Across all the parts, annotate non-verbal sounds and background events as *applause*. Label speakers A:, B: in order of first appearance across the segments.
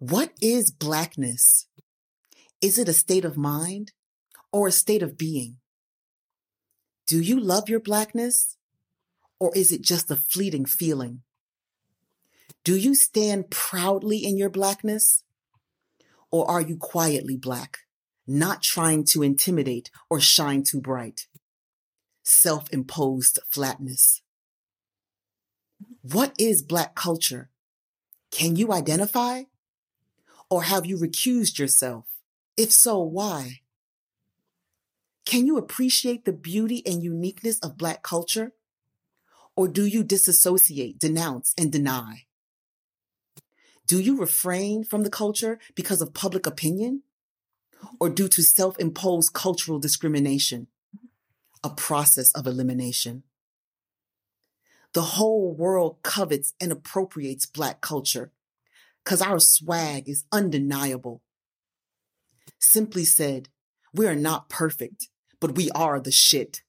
A: What is Blackness? Is it a state of mind or a state of being? Do you love your Blackness or is it just a fleeting feeling? Do you stand proudly in your Blackness or are you quietly Black, not trying to intimidate or shine too bright? Self imposed flatness. What is Black culture? Can you identify? Or have you recused yourself? If so, why? Can you appreciate the beauty and uniqueness of Black culture? Or do you disassociate, denounce, and deny? Do you refrain from the culture because of public opinion? Or due to self imposed cultural discrimination? A process of elimination. The whole world covets and appropriates Black culture because our swag is undeniable. Simply said, we are not perfect, but we are the shit.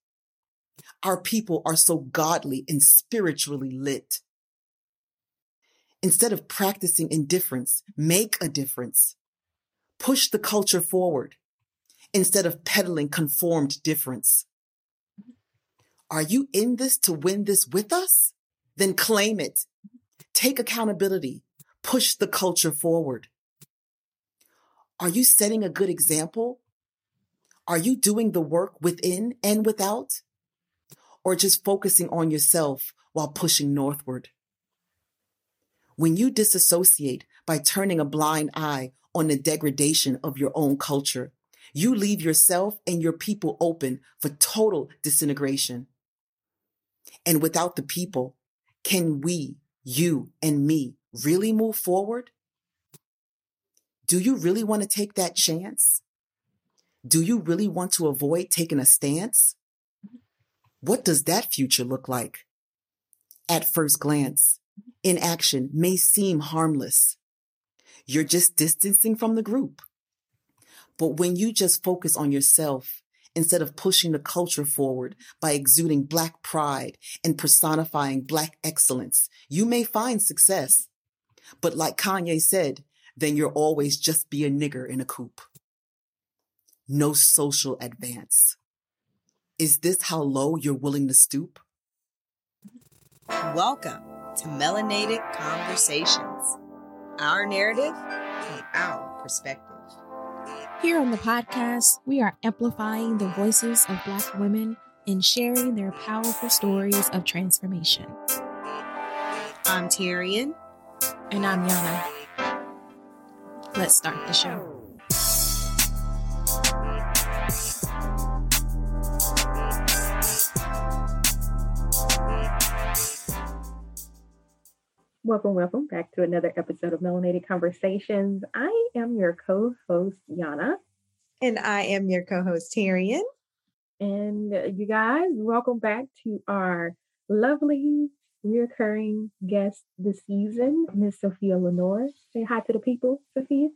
A: Our people are so godly and spiritually lit. Instead of practicing indifference, make a difference. Push the culture forward instead of peddling conformed difference. Are you in this to win this with us? Then claim it. Take accountability. Push the culture forward. Are you setting a good example? Are you doing the work within and without? Or just focusing on yourself while pushing northward? When you disassociate by turning a blind eye on the degradation of your own culture, you leave yourself and your people open for total disintegration. And without the people, can we, you and me, really move forward? Do you really want to take that chance? Do you really want to avoid taking a stance? What does that future look like? At first glance, inaction may seem harmless. You're just distancing from the group. But when you just focus on yourself instead of pushing the culture forward by exuding Black pride and personifying Black excellence, you may find success. But like Kanye said, then you'll always just be a nigger in a coop. No social advance. Is this how low you're willing to stoop?
B: Welcome to Melanated Conversations, our narrative from our perspective.
C: Here on the podcast, we are amplifying the voices of Black women and sharing their powerful stories of transformation.
B: I'm Tyrian.
C: And I'm Yana. Let's start the show.
D: Welcome, welcome back to another episode of Melanated Conversations. I am your co host, Yana.
B: And I am your co host, Tyrian.
D: And uh, you guys, welcome back to our lovely reoccurring guest this season, Miss Sophia Lenore. Say hi to the people, Sophia.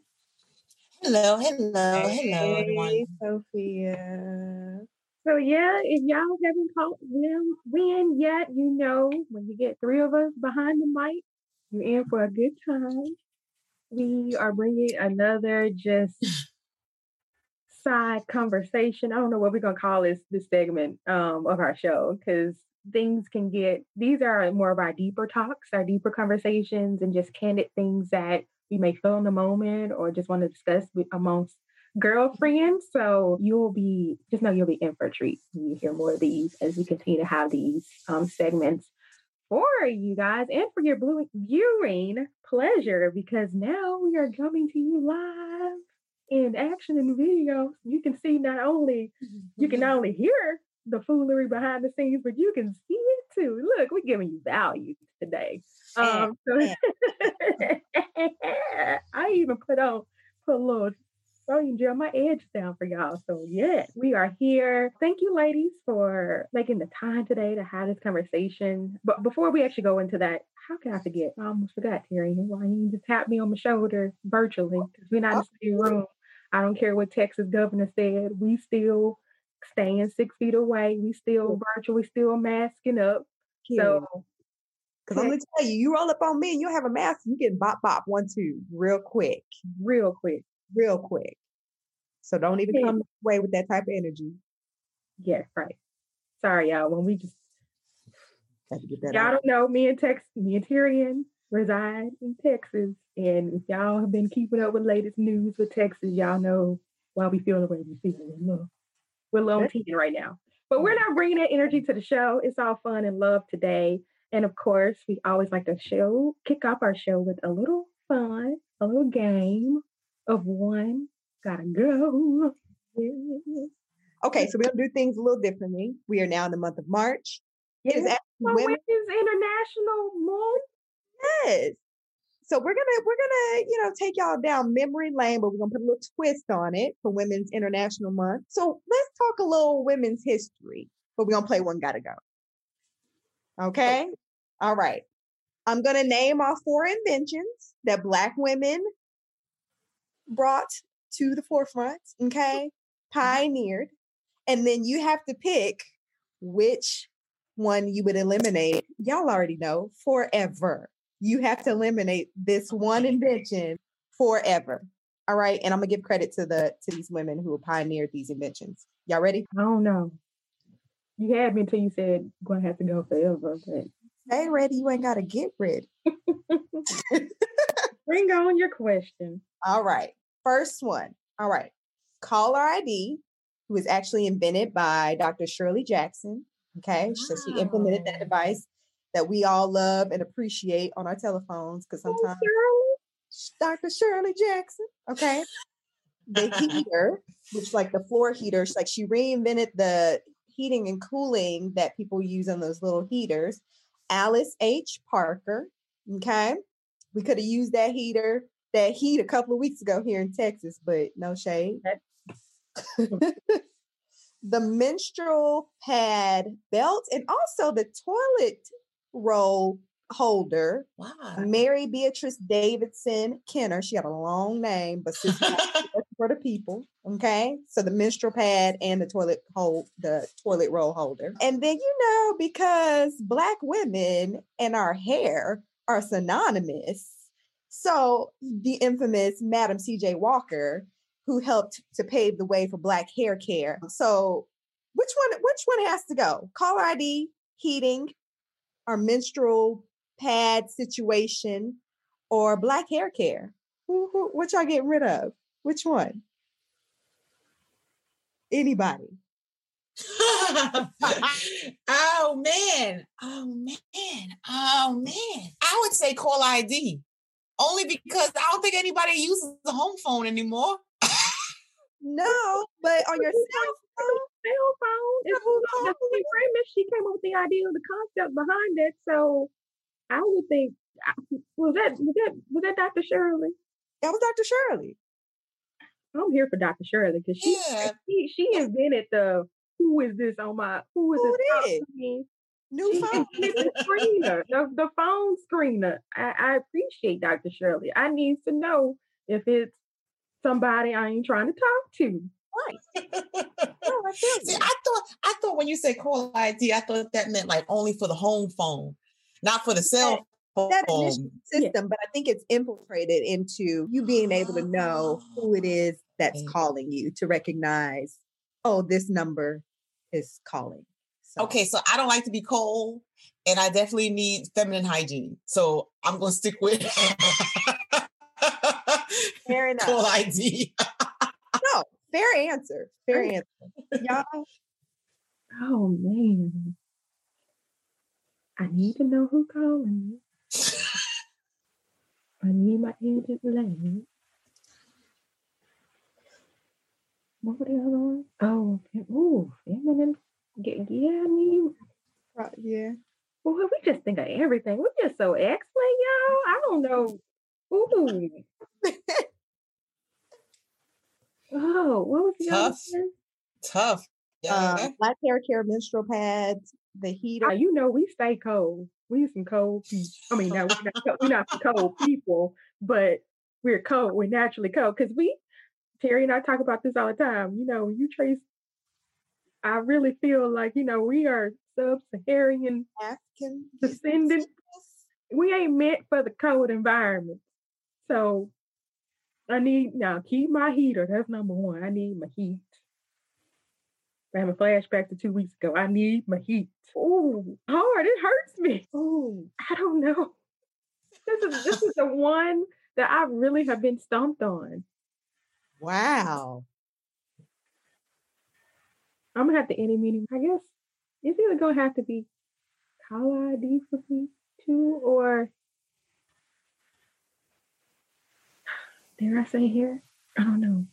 E: Hello, hello, hey, hello, everyone.
D: Sophia. So yeah, if y'all haven't caught them win yet, you know when you get three of us behind the mic, you're in for a good time. We are bringing another just side conversation. I don't know what we're gonna call this this segment um, of our show because things can get these are more of our deeper talks, our deeper conversations, and just candid things that we may feel in the moment or just want to discuss with, amongst girlfriends. So you'll be just know you'll be in for a treat when you hear more of these as we continue to have these um, segments for you guys and for your blue viewing pleasure because now we are coming to you live in action in video. You can see not only you can not only hear the foolery behind the scenes, but you can see it too. Look, we're giving you value today. Um, so *laughs* I even put on put a little so you gel my edge down for y'all. So yeah, we are here. Thank you, ladies, for making the time today to have this conversation. But before we actually go into that, how can I forget? I almost forgot, Terry. Why you just tap me on my shoulder virtually because we're not in the same room. I don't care what Texas governor said. We still staying six feet away. We still virtually still masking up. So
B: Because I'm gonna tell you, you roll up on me and you have a mask, you get bop bop one two real quick,
D: Real quick.
B: real quick. So don't even
D: Yeah.
B: come away with that type of energy.
D: Yes, right. Sorry, y'all. When we just
B: Had to get that
D: y'all
B: out.
D: don't know, me and Tex, me and Tyrian reside in Texas, and if y'all have been keeping up with latest news with Texas, y'all know why we feel the way we feel. We're a little, we're a little on 10 right now, but we're not bringing that energy to the show. It's all fun and love today, and of course, we always like to show kick off our show with a little fun, a little game of one gotta go. Yeah.
B: Okay, so we're gonna do things a little differently. We are now in the month of March. It is
D: Yeah.
B: actually women.
D: it is International Month.
B: Yes. So we're gonna we're gonna you know take y'all down memory lane, but we're gonna put a little twist on it for Women's International Month. So let's talk a little women's history, but we're gonna play one gotta go. Okay. All right. I'm gonna name our four inventions that Black women brought to the forefront. Okay, mm-hmm. pioneered, and then you have to pick which one you would eliminate. Y'all already know forever. You have to eliminate this one invention forever. All right. And I'm gonna give credit to the to these women who pioneered these inventions. Y'all ready?
D: I don't know. You had me until you said gonna have to go forever, but
B: Stay ready. You ain't gotta get ready. *laughs*
D: bring on your question.
B: All right. First one. All right. Caller ID, who was actually invented by Dr. Shirley Jackson. Okay. So she implemented that device that we all love and appreciate on our telephones because sometimes. Dr. Shirley Jackson. Okay. The heater, which like the floor heaters, like she reinvented the heating and cooling that people use on those little heaters. Alice H. Parker. Okay. We could have used that heater, that heat a couple of weeks ago here in Texas, but no shade. *laughs* the menstrual pad belt and also the toilet roll holder
A: Wow.
B: Mary Beatrice Davidson Kenner. She had a long name, but *laughs* for the people. Okay. So the menstrual pad and the toilet hold the toilet roll holder. And then you know, because black women and our hair are synonymous. So the infamous Madam CJ Walker, who helped to pave the way for black hair care. So which one which one has to go? Caller ID, heating, our menstrual pad situation or black hair care? Who, who, what y'all getting rid of? Which one? Anybody? *laughs*
A: oh man. Oh man. Oh man. I would say call ID. Only because I don't think anybody uses the home phone anymore.
B: No, but on your cell phone,
D: Cell phone.
B: Cell
D: the premise. She came up with the idea, the concept behind it. So I would think was that was that was that Dr. Shirley?
B: that was Dr. Shirley.
D: I'm here for Dr. Shirley because she,
A: Yeah.
D: she she invented the who is this on my who is
B: Who
D: this
B: it is? New
D: She
B: phone.
D: the screener, the, the phone screener. I, I appreciate Dr. Shirley. I need to know if it's somebody I ain't trying to talk to.
B: Oh, *laughs* I
A: See. I thought I thought when you said call ID, I thought that meant like only for the home phone, not for the cell phone.
B: that initial system, but I think it's infiltrated into you being able to know who it *gasps* is that's
A: Okay.
B: calling you to recognize, oh, this number is calling. So,
A: Okay, so I don't like to be cold, and I definitely need feminine hygiene. So I'm gonna stick with *laughs*
B: fair *laughs* enough.
A: call ID.
B: Fair answer. Fair answer. Y'all, *laughs*
D: Oh man. I need to know who calling me. I need my agent lane. What were the other ones? Oh, okay. ooh, feminine. Yeah, yeah, I mean,
B: right, yeah.
D: well, we just think of everything. We're just so excellent, y'all. I don't know. Ooh. *laughs* Oh, what was the other
A: Tough. Tough. Yeah.
B: Uh, black hair care, menstrual pads, the heater.
D: You know, we stay cold. We some cold people. I mean, no, we're not, we're not cold people, but we're cold. We're naturally cold because we, Terry and I talk about this all the time. You know, you trace. I really feel like you know we are sub-Saharan
B: African
D: descendant we ain't meant for the cold environment. So I need now keep my heater. That's number one. I need my heat. I have a flashback to two weeks ago. I need my heat. Oh, hard. It hurts me. Oh, I don't know. *laughs* This is this is the one that I really have been stumped on.
B: Wow.
D: I'm gonna have to end any meeting. I guess it's either gonna have to be caller ID for me too, or dare I say here? I don't know.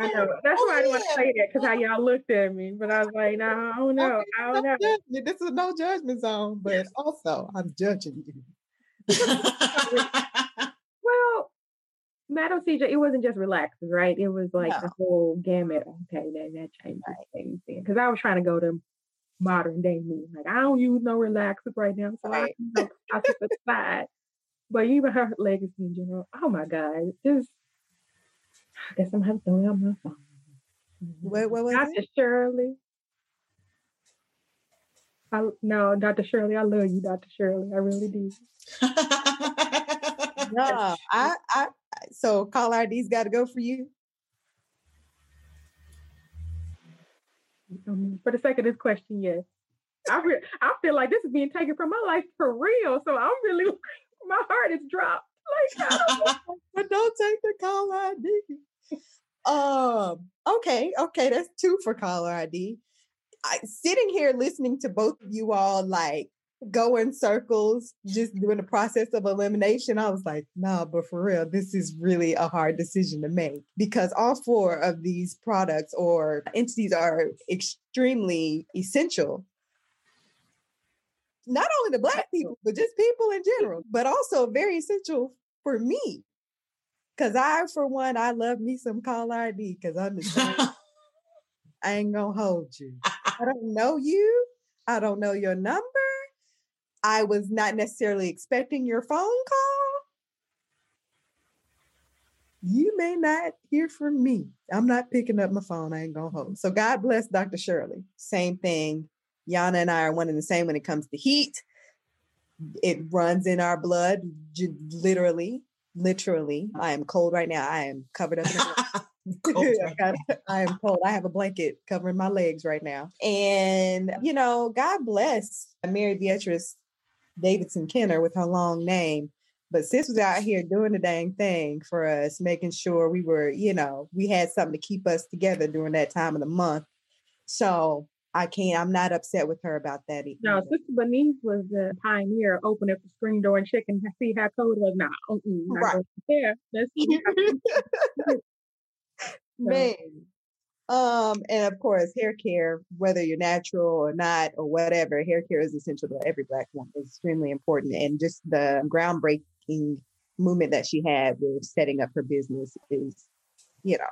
D: I know. That's why I didn't want to say that because how y'all looked at me. But I was like, no, I don't know.
B: Okay,
D: I don't know.
B: judgment. This is no judgment zone, but also I'm judging you. *laughs*
D: Well, Madam CJ, it wasn't just relaxes, right? It was like the whole gamut. Okay, that that changes things because I was trying to go to modern day me. Like I don't use no relaxers right now, so I,
B: Right.
D: you know, I took it aside. But you even her legacy in general, oh my God, just I guess I'm have to throw out my phone.
B: What, what was
D: Dr.
B: it?
D: Shirley. I, no, Dr. Shirley, I love you, Dr. Shirley. I really do. *laughs*
B: No, I, I, so call ID's got to go for you.
D: Um, for the sake of this question, yes. I re- I feel like this is being taken from my life for real. So I'm really *laughs* heart is dropped. Like I don't *laughs*
B: don't take the caller ID. Um, okay, okay, that's two for caller ID. I sitting here listening to both of you all like go in circles, just doing the process of elimination. I was like, nah, but for real, this is really a hard decision to make because all four of these products or entities are extremely essential. Not only to black people, but just people in general, but also very essential for me. Cause I, for one, I love me some call ID because I'm the same. *laughs* I ain't gonna hold you. I don't know you. I don't know your number. I was not necessarily expecting your phone call. You may not hear from me. I'm not picking up my phone. I ain't gonna hold. So God bless Dr. Shirley. Same thing. Yana and I are one and the same when it comes to heat. It runs in our blood, literally. Literally. I am cold right now. I am covered up *laughs* *laughs* I got- I am cold. I have a blanket covering my legs right now. And, you know, God bless Mary Beatrice Davidson Kenner with her long name. But sis was out here doing the dang thing for us, making sure we were, you know, we had something to keep us together during that time of the month. So I can't, I'm not upset with her about that. e-
D: No. Sister Bernice was the pioneer. Open up the screen door and check and see how cold it was. Nah, not
B: Right.
D: there. Let's see. *laughs* *laughs*
B: Man. Um, and of course, hair care, whether you're natural or not, or whatever, hair care is essential to every black woman. It's extremely important. And just the groundbreaking movement that she had with setting up her business is, you know,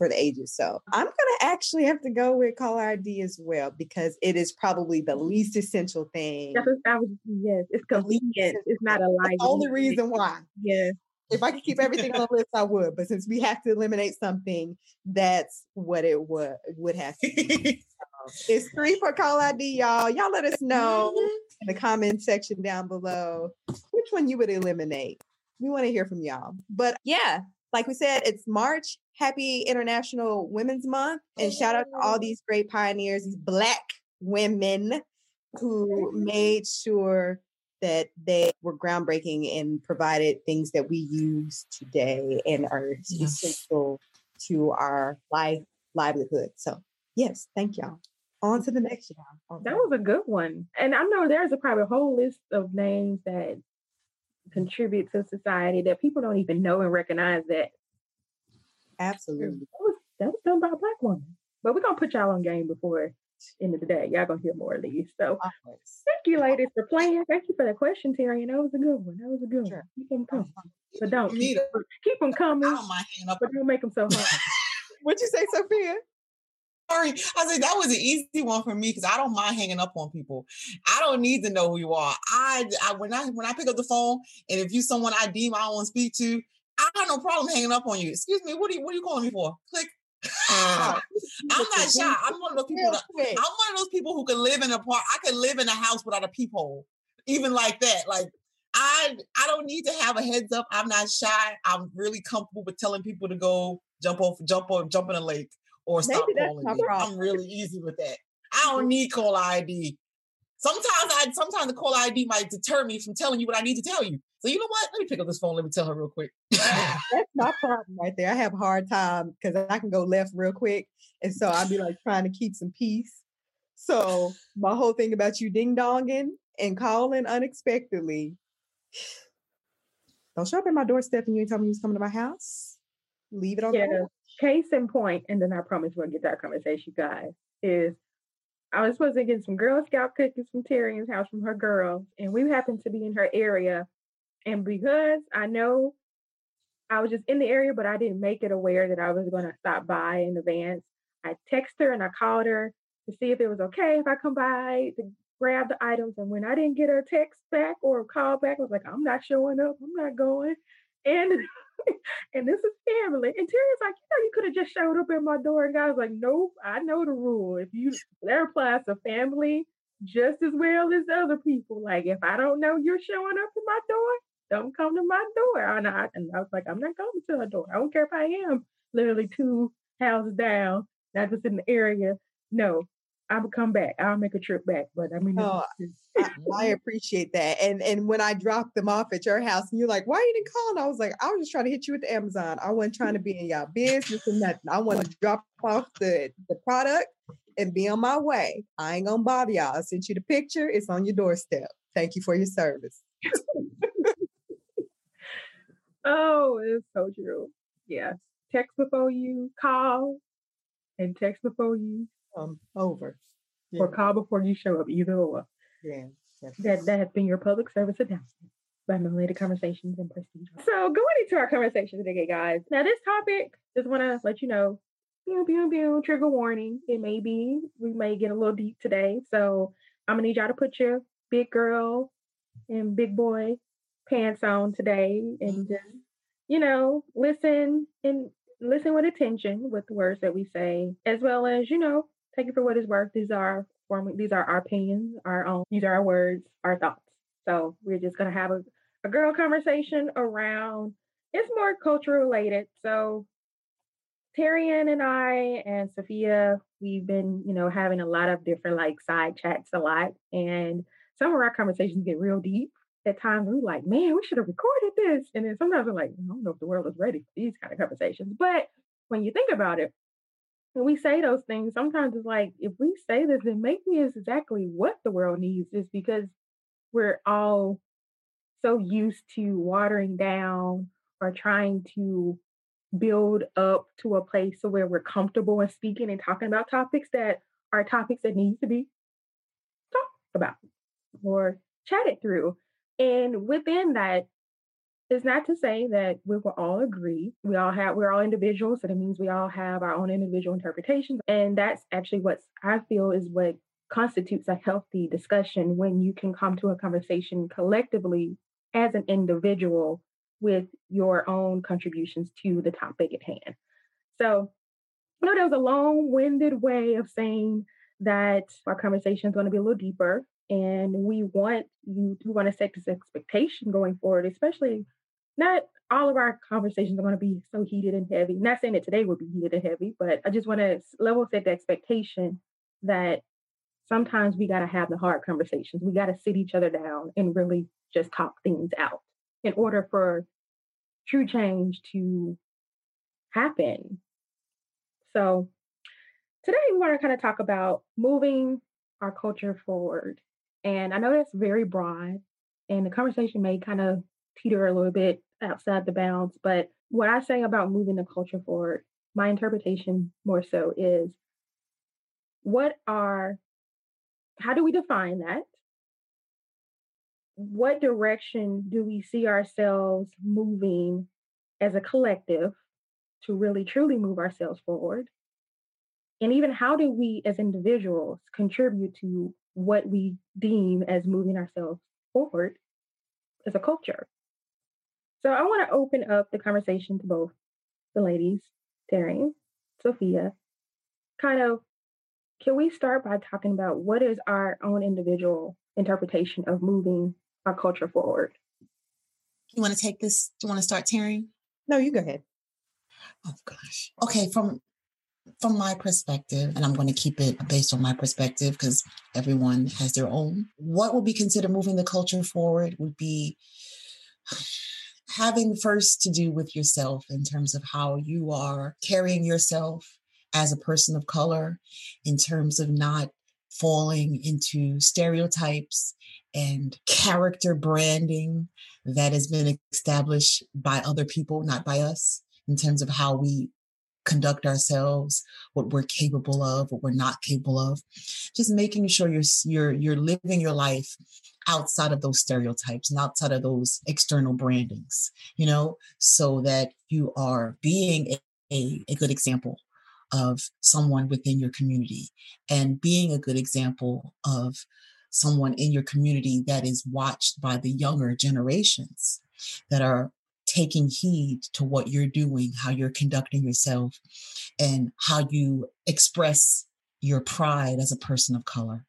B: for the ages. So I'm gonna actually have to go with caller ID as well because it is probably the mm-hmm. least essential thing.
D: That's what I was. Yes, it's convenient. It's not a life.
B: the only reason why.
D: Yes.
B: if I could keep everything on the list, I would. But since we have to eliminate something, that's what it would would have to be. *laughs* It's three for call ID, y'all. Y'all let us know mm-hmm. in the comment section down below which one you would eliminate. We want to hear from y'all. But yeah, like we said, it's March. Happy International Women's Month. And shout out to all these great pioneers, these black women who made sure that they were groundbreaking and provided things that we use today and are
A: Yes.
B: essential to our life livelihood. So yes, thank y'all. On to the next y'all. On
D: That was a good one. And I know there's a probably a whole list of names that contribute to society that people don't even know and recognize that
B: absolutely.
D: that was, that was done by a black woman. But we're gonna put y'all on game before end of the day. Y'all gonna hear more of these. So
B: Always.
D: thank you, ladies, for playing. Thank you for that question, Terry. And that was a good one. That was a good
B: Sure.
D: one. Keep them coming. Uh-huh. But don't keep, keep them
A: I
D: coming,
A: don't mind hanging up.
D: but don't make them so hard. *laughs*
B: What'd you say, Sophia?
A: Sorry, I said that was an easy one for me because I don't mind hanging up on people. I don't need to know who you are. I, I when I when I pick up the phone and if you someone I deem I don't want to speak to, I have no problem hanging up on you. Excuse me, what are you what are you calling me for? Click. Uh, *laughs* I'm not shy. I'm one of those people. That. I'm one of those people who can live in a part. I could live in a house without a peephole, even like that. Like I, I don't need to have a heads up. I'm not shy. I'm really comfortable with telling people to go jump off, jump off, jump in a lake, or stop
B: Maybe
A: calling me.
B: problem.
A: I'm really easy with that. I don't mm-hmm. need call ID. Sometimes I, sometimes the call ID might deter me from telling you what I need to tell you. So you know what? Let me pick up this phone. Let me tell her real quick.
B: That's my problem right there. I have a hard time because I can go left real quick. And so I'd be like trying to keep some peace. So my whole thing about you ding donging and calling unexpectedly. Don't show up at my doorstep and you ain't tell me you was coming to my house. Leave it on
D: Yeah.
B: the.
D: Case in point, and then I promise we'll get to our conversation, guys, is I was supposed to get some Girl Scout cookies from Tyrian's house from her girls, and we happened to be in her area. And because I know I was just in the area, but I didn't make it aware that I was going to stop by in advance, I texted her and I called her to see if it was okay if I come by to grab the items. And when I didn't get her text back or call back, I was like, I'm not showing up. I'm not going. And *laughs* and this is family. And Terry's like, you know, you could have just showed up at my door. And was like, nope, I know the rule. If you that applies to family just as well as other people. Like if I don't know you're showing up at my door, don't come to my door. And I, and I was like, I'm not coming to her door. I don't care if I am literally two houses down, not just in the area. No, I will come back. I'll make a trip back. But I mean,
B: Oh, I, I appreciate that. And and when I dropped them off at your house and you're like, why you didn't call? And I was like, I was just trying to hit you with the Amazon. I wasn't trying to be in y'all business or nothing. I want to drop off the, the product and be on my way. I ain't gonna bother y'all. I sent you the picture, it's on your doorstep. Thank you for your service. *laughs*
D: Oh, it's so true. Yes. Text before you call and text before you
B: Um over.
D: or call before you show up, either or.
B: Yeah. yeah.
D: That that has been your public service announcement by Melanated Conversations and Prestige. So going into our conversation today, guys. Now this topic, just want to let you know, pew, pew, pew, trigger warning. It may be, we may get a little deep today. So I'm gonna need y'all to put your big girl and big boy pants on today and just, you know, listen and listen with attention with the words that we say, as well as, you know, take it for what it's worth. These are form these are our opinions, our own, these are our words, our thoughts. So we're just gonna have a, a girl conversation around it's more culture related. So Tyrian and I and Sophia, we've been, you know, having a lot of different like side chats a lot. And some of our conversations get real deep. At times we're like, man, we should have recorded this. And then sometimes we're like, I don't know if the world is ready for these kind of conversations. But when you think about it, when we say those things, sometimes it's like, if we say this, then maybe it's exactly what the world needs, is because we're all so used to watering down or trying to build up to a place where we're comfortable in speaking and talking about topics that are topics that need to be talked about or chatted through. And within that, it's not to say that we will all agree. We all have we're all individuals, so that means we all have our own individual interpretations. And that's actually what I feel is what constitutes a healthy discussion when you can come to a conversation collectively as an individual with your own contributions to the topic at hand. So I know that was a long-winded way of saying that our conversation is going to be a little deeper and we want you we want to set this expectation going forward especially not all of our conversations are going to be so heated and heavy. Not saying that today will be heated and heavy but i just want to level set the expectation that sometimes we got to have the hard conversations. We got to sit each other down and really just talk things out in order for true change to happen. So today we want to kind of talk about moving our culture forward and I know that's very broad, and the conversation may kind of teeter a little bit outside the bounds. But what I say about moving the culture forward, my interpretation more so is what are, how do we define that? What direction do we see ourselves moving as a collective to really truly move ourselves forward? And even how do we as individuals contribute to what we deem as moving ourselves forward as a culture. So I want to open up the conversation to both the ladies, Terry, Sophia, kind of, can we start by talking about what is our own individual interpretation of moving our culture forward?
A: You want to take this? Do you want to start, Terry?
B: No, you go ahead.
A: Oh gosh. Okay, from from my perspective, and I'm going to keep it based on my perspective because everyone has their own. What would be considered moving the culture forward would be having first to do with yourself in terms of how you are carrying yourself as a person of color, in terms of not falling into stereotypes and character branding that has been established by other people, not by us, in terms of how we conduct ourselves, what we're capable of, what we're not capable of. Just making sure you're you're you're living your life outside of those stereotypes and outside of those external brandings, you know, so that you are being a, a, a good example of someone within your community and being a good example of someone in your community that is watched by the younger generations that are taking heed to what you're doing, how you're conducting yourself, and how you express your pride as a person of color.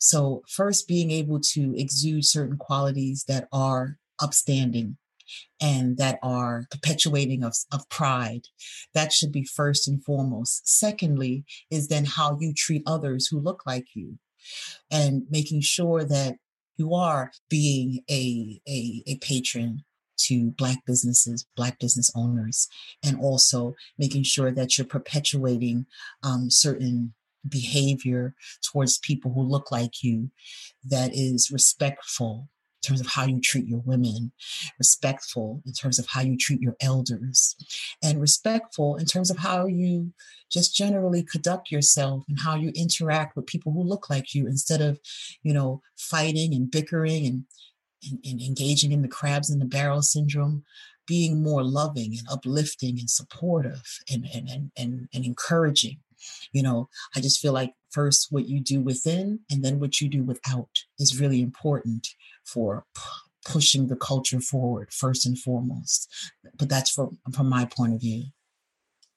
A: So, first, being able to exude certain qualities that are upstanding and that are perpetuating of, of pride. That should be first and foremost. Secondly, is then how you treat others who look like you and making sure that you are being a, a, a patron to Black businesses, Black business owners, and also making sure that you're perpetuating um, certain behavior towards people who look like you that is respectful in terms of how you treat your women, respectful in terms of how you treat your elders, and respectful in terms of how you just generally conduct yourself and how you interact with people who look like you instead of, you know, fighting and bickering and and, and engaging in the crabs in the barrel syndrome, being more loving and uplifting and supportive and, and, and, and, and encouraging. You know, I just feel like first what you do within and then what you do without is really important for p- pushing the culture forward first and foremost. But that's from from my point of view.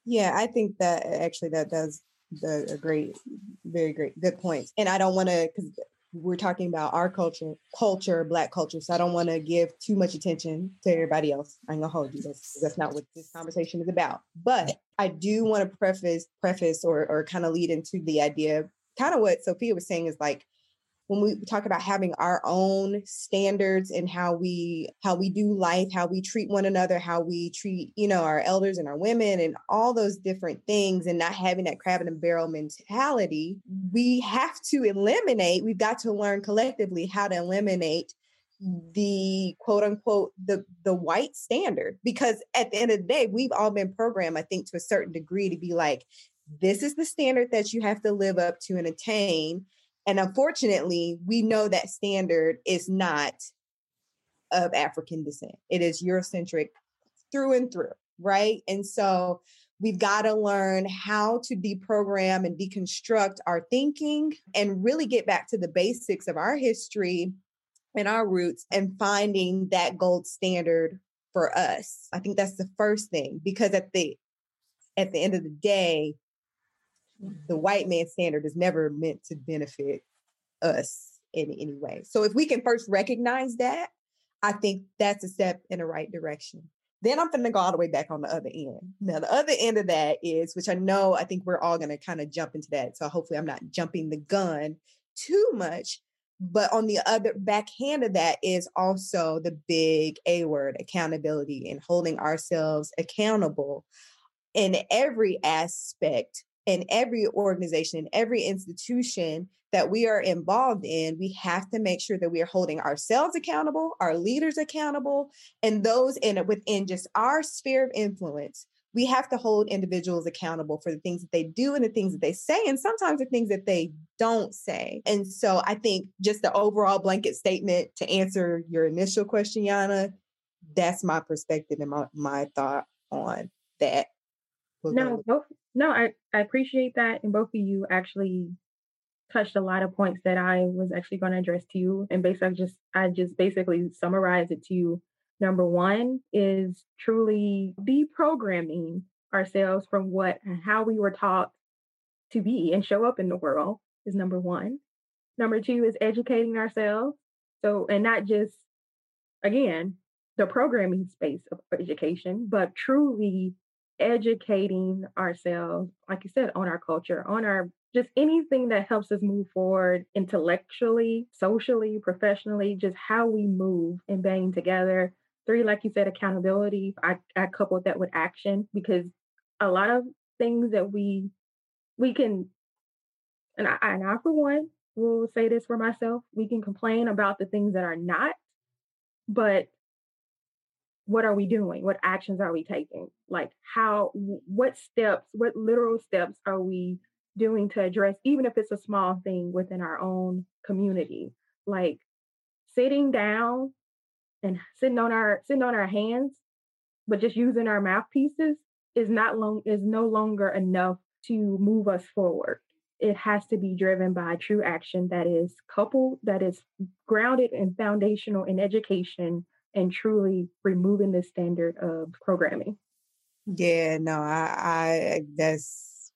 B: Yeah, I think that actually that does the a great, very great, good points. And I don't want to because we're talking about our culture, culture, black culture. So I don't want to give too much attention to everybody else. I'm gonna hold you. That's that's not what this conversation is about. But I do want to preface, preface, or or kind of lead into the idea, kind of what Sophia was saying is like when we talk about having our own standards and how we how we do life how we treat one another how we treat you know our elders and our women and all those different things and not having that crab in a barrel mentality we have to eliminate we've got to learn collectively how to eliminate the quote unquote the the white standard. Because at the end of the day we've all been programmed i think to a certain degree to be like this is the standard that you have to live up to and attain and unfortunately, we know that standard is not of African descent. It is Eurocentric through and through, right? And so we've got to learn how to deprogram and deconstruct our thinking and really get back to the basics of our history and our roots and finding that gold standard for us. I think that's the first thing because at the at the end of the day, the white man standard is never meant to benefit us in any way. So if we can first recognize that, I think that's a step in the right direction. Then I'm going to go all the way back on the other end. Now, the other end of that is, which I know I think we're all going to kind of jump into that. So hopefully I'm not jumping the gun too much. But on the other backhand of that is also the big A word accountability and holding ourselves accountable in every aspect in every organization, in every institution that we are involved in, we have to make sure that we are holding ourselves accountable, our leaders accountable, and those in within just our sphere of influence. We have to hold individuals accountable for the things that they do and the things that they say, and sometimes the things that they don't say. And so I think just the overall blanket statement to answer your initial question, Yana, that's my perspective and my, my thought on that.
D: no, both no, I, I appreciate that. And both of you actually touched a lot of points that I was actually going to address to you. And basically just I just basically summarize it to you. Number one is truly deprogramming ourselves from what how we were taught to be and show up in the world is number one. Number two is educating ourselves. So, and not just, again, the programming space of education, but truly educating ourselves, like you said, on our culture, on our just anything that helps us move forward intellectually, socially, professionally, just how we move and bang together. Three, like you said, accountability. I, I coupled that with action because a lot of things that we we can and I, and I for one will say this for myself, we can complain about the things that are not, but what are we doing? What actions are we taking? Like how what steps, what literal steps are we doing to address even if it's a small thing within our own community? Like sitting down and sitting on our sitting on our hands but just using our mouthpieces is not long is no longer enough to move us forward it has to be driven by true action that is coupled, that is grounded and foundational in education and truly removing the standard of programming.
B: Yeah, no, I, I that's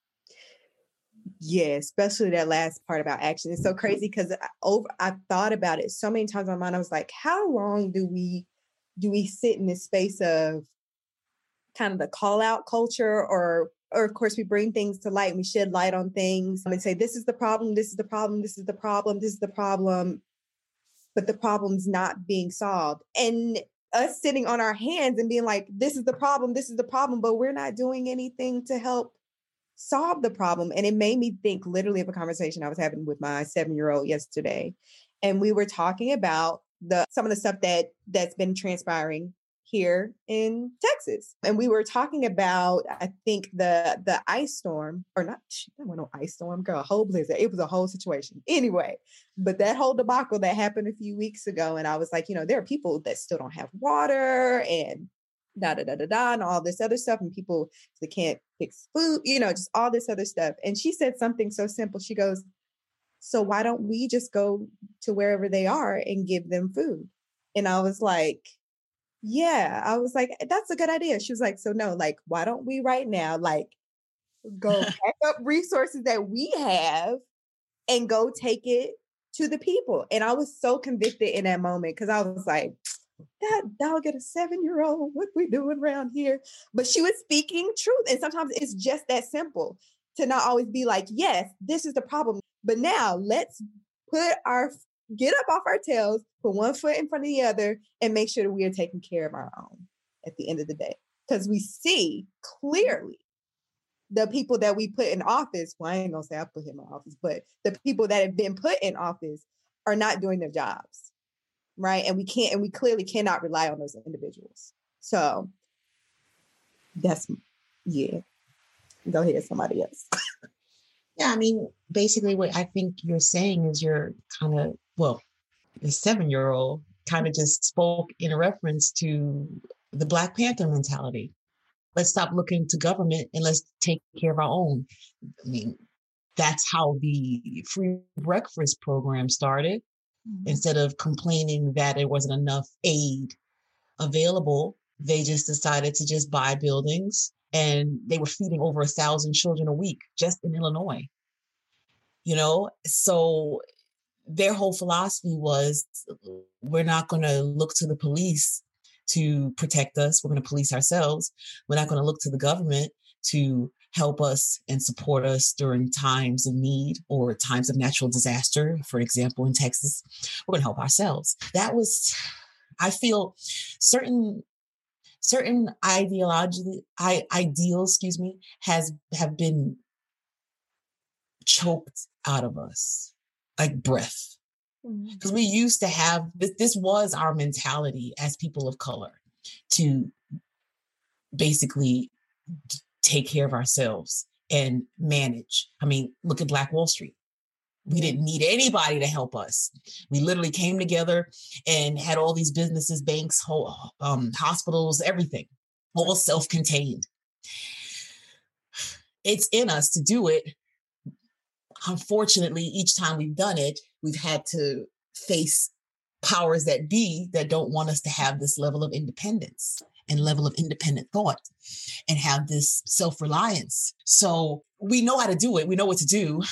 B: yeah, especially that last part about action. It's so mm-hmm. crazy because I over I've thought about it so many times in my mind. I was like, how long do we do we sit in this space of kind of the call out culture or or of course we bring things to light and we shed light on things and say this is the problem this is the problem this is the problem this is the problem but the problem's not being solved and us sitting on our hands and being like this is the problem this is the problem but we're not doing anything to help solve the problem and it made me think literally of a conversation i was having with my seven year old yesterday and we were talking about the some of the stuff that that's been transpiring here in Texas. And we were talking about, I think the the ice storm, or not that was no ice storm, girl, whole blizzard. It was a whole situation. Anyway, but that whole debacle that happened a few weeks ago. And I was like, you know, there are people that still don't have water and da da da da da and all this other stuff, and people that can't fix food, you know, just all this other stuff. And she said something so simple. She goes, So why don't we just go to wherever they are and give them food? And I was like, yeah, I was like, eh, that's a good idea. She was like, so no, like, why don't we right now, like, go *laughs* pack up resources that we have and go take it to the people? And I was so convicted in that moment because I was like, that dog at a seven year old, what we doing around here? But she was speaking truth. And sometimes it's just that simple to not always be like, yes, this is the problem. But now let's put our get up off our tails, put one foot in front of the other, and make sure that we are taking care of our own at the end of the day. Because we see clearly the people that we put in office, well, I ain't gonna say I put him in office, but the people that have been put in office are not doing their jobs. Right. And we can't, and we clearly cannot rely on those individuals. So that's, yeah. Go ahead, somebody else.
A: Yeah, I mean, basically, what I think you're saying is you're kind of, well, the seven year old kind of just spoke in reference to the Black Panther mentality. Let's stop looking to government and let's take care of our own. I mean, that's how the free breakfast program started. Mm-hmm. Instead of complaining that there wasn't enough aid available, they just decided to just buy buildings and they were feeding over a thousand children a week just in Illinois. You know, so their whole philosophy was we're not going to look to the police to protect us. We're going to police ourselves. We're not going to look to the government to help us and support us during times of need or times of natural disaster. For example, in Texas, we're going to help ourselves. That was, I feel, certain certain ideology I, ideals excuse me has have been choked out of us like breath because mm-hmm. we used to have this, this was our mentality as people of color to basically take care of ourselves and manage i mean look at black wall street we didn't need anybody to help us. We literally came together and had all these businesses, banks, whole, um, hospitals, everything, all self contained. It's in us to do it. Unfortunately, each time we've done it, we've had to face powers that be that don't want us to have this level of independence and level of independent thought and have this self-reliance. So we know how to do it. We know what to do.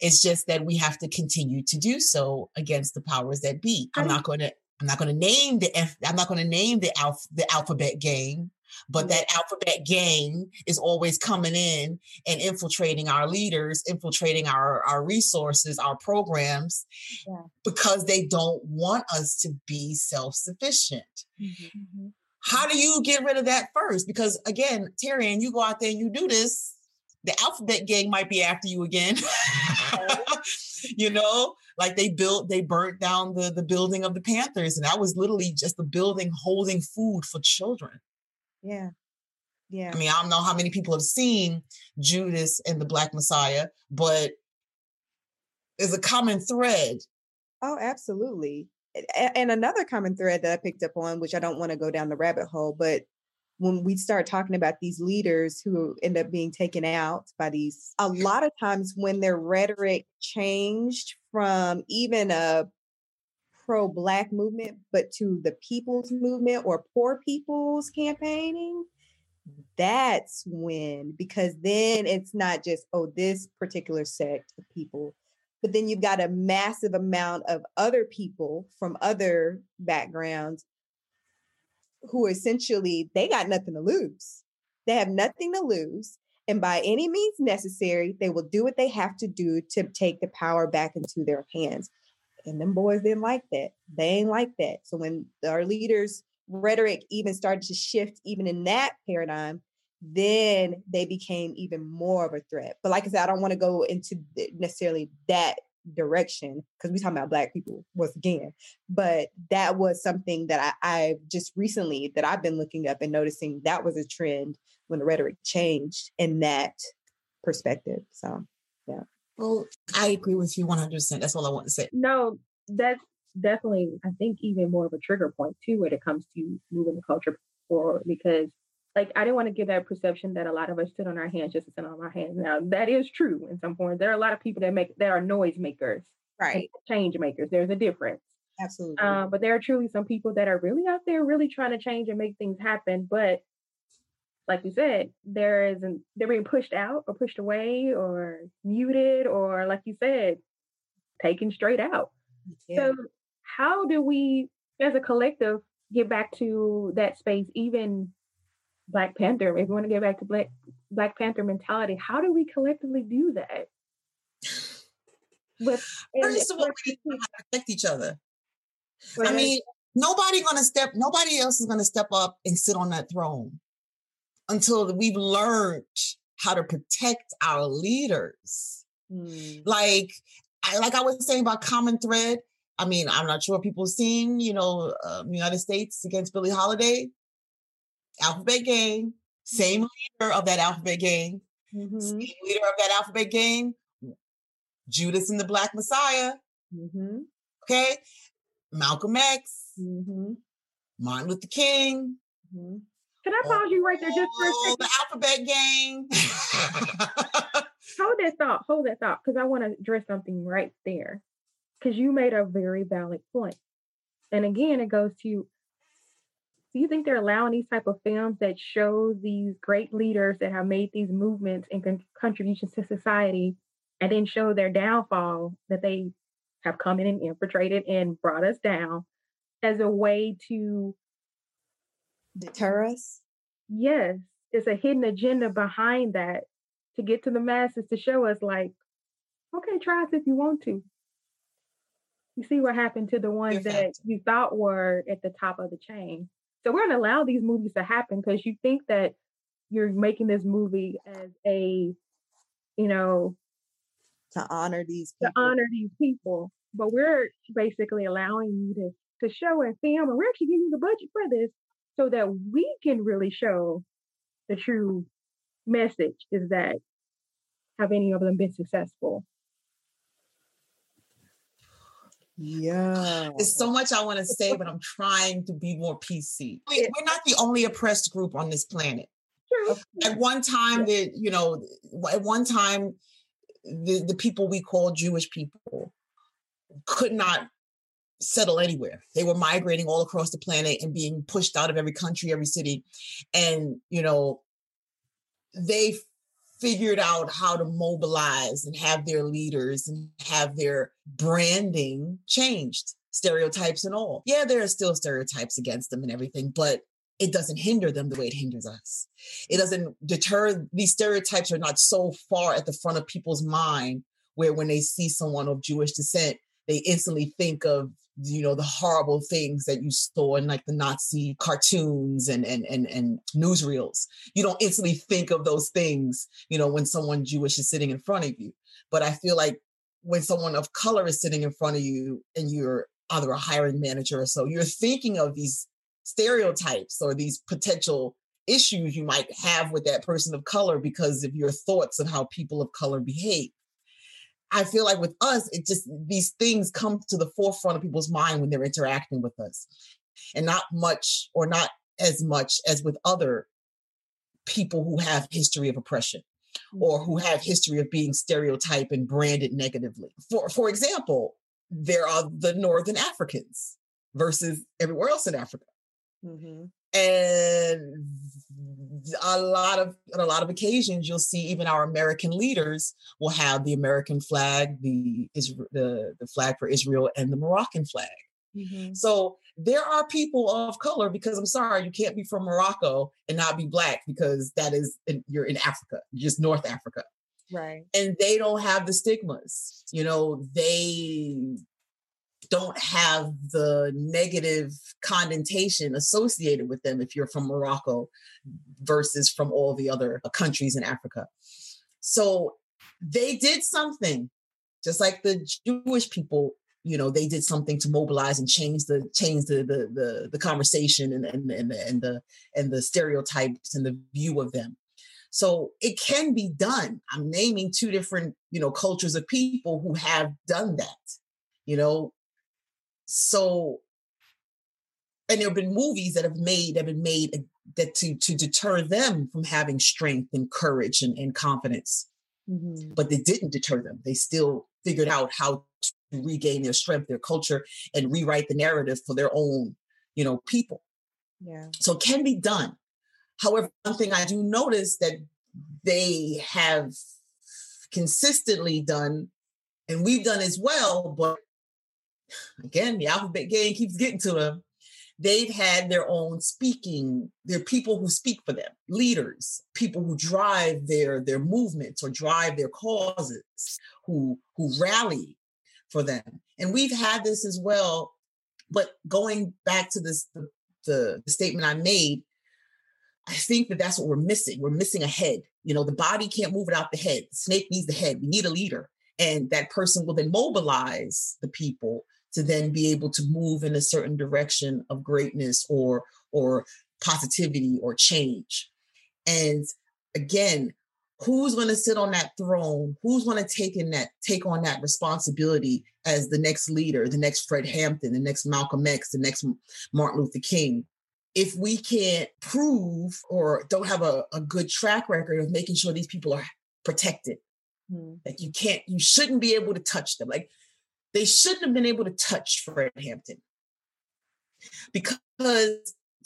A: It's just that we have to continue to do so against the powers that be. I'm not going to I'm not going to name the F, I'm not going to name the alph, the alphabet gang, but that alphabet gang is always coming in and infiltrating our leaders, infiltrating our our resources, our programs
B: Yeah.
A: because they don't want us to be self-sufficient.
B: Mhm.
A: How do you get rid of that first? Because again, Terry, and you go out there and you do this, the alphabet gang might be after you again. *laughs* you know, like they built, they burnt down the the building of the Panthers, and that was literally just the building holding food for children.
B: Yeah. Yeah.
A: I mean, I don't know how many people have seen Judas and the Black Messiah, but there's a common thread.
B: Oh, absolutely. And another common thread that I picked up on, which I don't want to go down the rabbit hole, but when we start talking about these leaders who end up being taken out by these, a lot of times when their rhetoric changed from even a pro black movement, but to the people's movement or poor people's campaigning, that's when, because then it's not just, oh, this particular sect of people, but then you've got a massive amount of other people from other backgrounds who essentially they got nothing to lose. They have nothing to lose. And by any means necessary, they will do what they have to do to take the power back into their hands. And them boys didn't like that. They ain't like that. So when our leaders' rhetoric even started to shift, even in that paradigm, then they became even more of a threat. But like I said, I don't want to go into necessarily that direction because we're talking about black people once again. But that was something that I, I just recently that I've been looking up and noticing that was a trend when the rhetoric changed in that perspective. So
A: Well, I agree with you 100%. That's all I want to say.
D: No, that's definitely, I think, even more of a trigger point too when it comes to moving the culture forward. Because, like, I didn't want to give that perception that a lot of us sit on our hands just to sit on our hands. Now, that is true in some points. There are a lot of people that make that are noise makers,
B: right,
D: change makers. There's a difference.
B: absolutely.
D: Um, but there are truly some people that are really out there, really trying to change and make things happen. But like you said, there isn't they're being pushed out or pushed away or muted or like you said, taken straight out.
B: yeah.
D: So how do we as a collective get back to that space, even Black Panther, if we want to get back to Black Black Panther mentality, how do we collectively do that? With
A: First of all, we need to know how to protect each other.
D: with-
A: I mean, nobody gonna step, nobody else is gonna step up and sit on that throne until we've learned how to protect our leaders.
B: Mm,
A: Like, I, like I was saying about common thread. I mean, I'm not sure people seen, you know, um, United States against Billie Holiday, Alphabet Gang, same leader of that Alphabet Gang,
B: mhm,
A: same leader of that Alphabet Gang, Judas and the Black Messiah.
B: mhm,
A: Okay, Malcolm X,
B: mhm,
A: Martin Luther King,
B: mhm.
D: Can I oh, pause you right there just for a
A: all
D: second?
A: the Alphabet Gang.
D: Hold that *laughs* thought. Hold that thought, because I want to address something right there. Because you made a very valid point. And again, it goes to: Do you think they're allowing these type of films that show these great leaders that have made these movements and con- contributions to society, and then show their downfall that they have come in and infiltrated and brought us down, as a way to
B: Deter us.
D: yes, it's a hidden agenda behind that to get to the masses to show us like, okay, try us if you want to. You see what happened to the ones that you thought were at the top of the chain. So we're gonna allow these movies to happen because you think that you're making this movie as a, you know,
B: to honor these
D: to
B: people.
D: honor these people. But we're basically allowing you to to show and film, and we're actually giving you the budget for this so that we can really show the true message is that have any of them been successful?
B: Yeah.
A: There's so much I want to say, but I'm trying to be more PC. We- We're not the only oppressed group on this planet.
D: True.
A: At one time, that you know, at one time, the, the people we call Jewish people could not settle anywhere. They were migrating all across the planet and being pushed out of every country, every city. And, you know, they figured out how to mobilize and have their leaders and have their branding changed, stereotypes and all. Yeah, there are still stereotypes against them and everything, but it doesn't hinder them the way it hinders us. It doesn't deter, these stereotypes are not so far at the front of people's mind where when they see someone of Jewish descent, they instantly think of you know the horrible things that you saw in like the Nazi cartoons and and and and newsreels. You don't instantly think of those things, you know, when someone Jewish is sitting in front of you. But I feel like when someone of color is sitting in front of you and you're either a hiring manager or so, you're thinking of these stereotypes or these potential issues you might have with that person of color because of your thoughts of how people of color behave. I feel like with us, it just these things come to the forefront of people's mind when they're interacting with us, and not much or not as much as with other people who have history of oppression or who have history of being stereotyped and branded negatively. For for example, there are the Northern Africans versus everywhere else in Africa. Mm-hmm. And a lot of on a lot of occasions you'll see even our american leaders will have the american flag the the, the flag for israel and the moroccan flag. Mm-hmm. so there are people of color because i'm sorry you can't be from morocco and not be black because that is in, you're in africa just north africa.
B: Right.
A: And they don't have the stigmas you know they don't have the negative connotation associated with them if you're from Morocco versus from all the other uh, countries in Africa. So they did something, just like the Jewish people. You know, they did something to mobilize and change the change the the the, the conversation and and and the, and the and the stereotypes and the view of them. So it can be done. I'm naming two different, you know, cultures of people who have done that. You know, so and there have been movies that have made have been made that to to deter them from having strength and courage and, and confidence. Mm-hmm. but they didn't deter them. They still figured out how to regain their strength their culture and rewrite the narrative for their own you know people.
B: Yeah.
A: So it can be done. However one thing i do notice that they have consistently done and we've done as well but again, the alphabet game keeps getting to them. They've had their own speaking. They're people who speak for them, leaders, people who drive their their movements or drive their causes, who who rally for them. And we've had this as well. But going back to this, the, the, statement I made, I think that that's what we're missing. We're missing a head. You know, the body can't move without the head. The snake needs the head. We need a leader. And that person will then mobilize the people to then be able to move in a certain direction of greatness or or positivity or change. And again who's going to sit on that throne? Who's going to take in that take on that responsibility as the next leader the next fred hampton the next malcolm x the next martin luther king? If we can't prove or don't have a, a good track record of making sure these people are protected. Hmm. like you can't you shouldn't be able to touch them. Like they shouldn't have been able to touch Fred Hampton because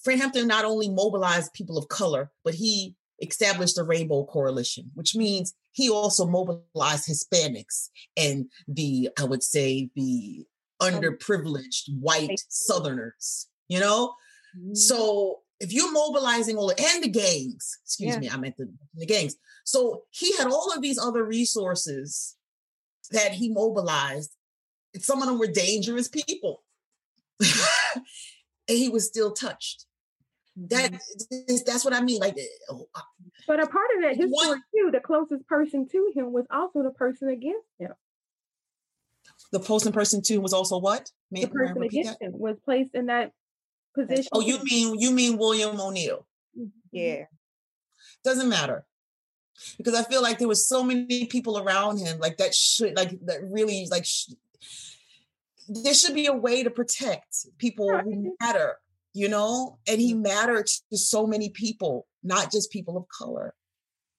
A: Fred Hampton not only mobilized people of color, but he established the Rainbow Coalition, which means he also mobilized Hispanics and the, I would say, the underprivileged white Southerners, you know? Mm-hmm. So if you're mobilizing all and the gangs, excuse yeah. me, I meant the, the gangs. So he had all of these other resources that he mobilized some of them were dangerous people. *laughs* and he was still touched. That mm-hmm. that's what I mean. Like, oh,
D: but a part of that history one, too, the closest person to him was also the person against him.
A: The closest person to him was also what?
D: May, the person against that? him was placed in that position.
A: Oh, you mean you mean William O'Neal?
B: Mm-hmm. Yeah.
A: Doesn't matter because I feel like there was so many people around him, like that should like that really like sh- there should be a way to protect people who matter, you know? And he mm-hmm. mattered to so many people, not just people of color.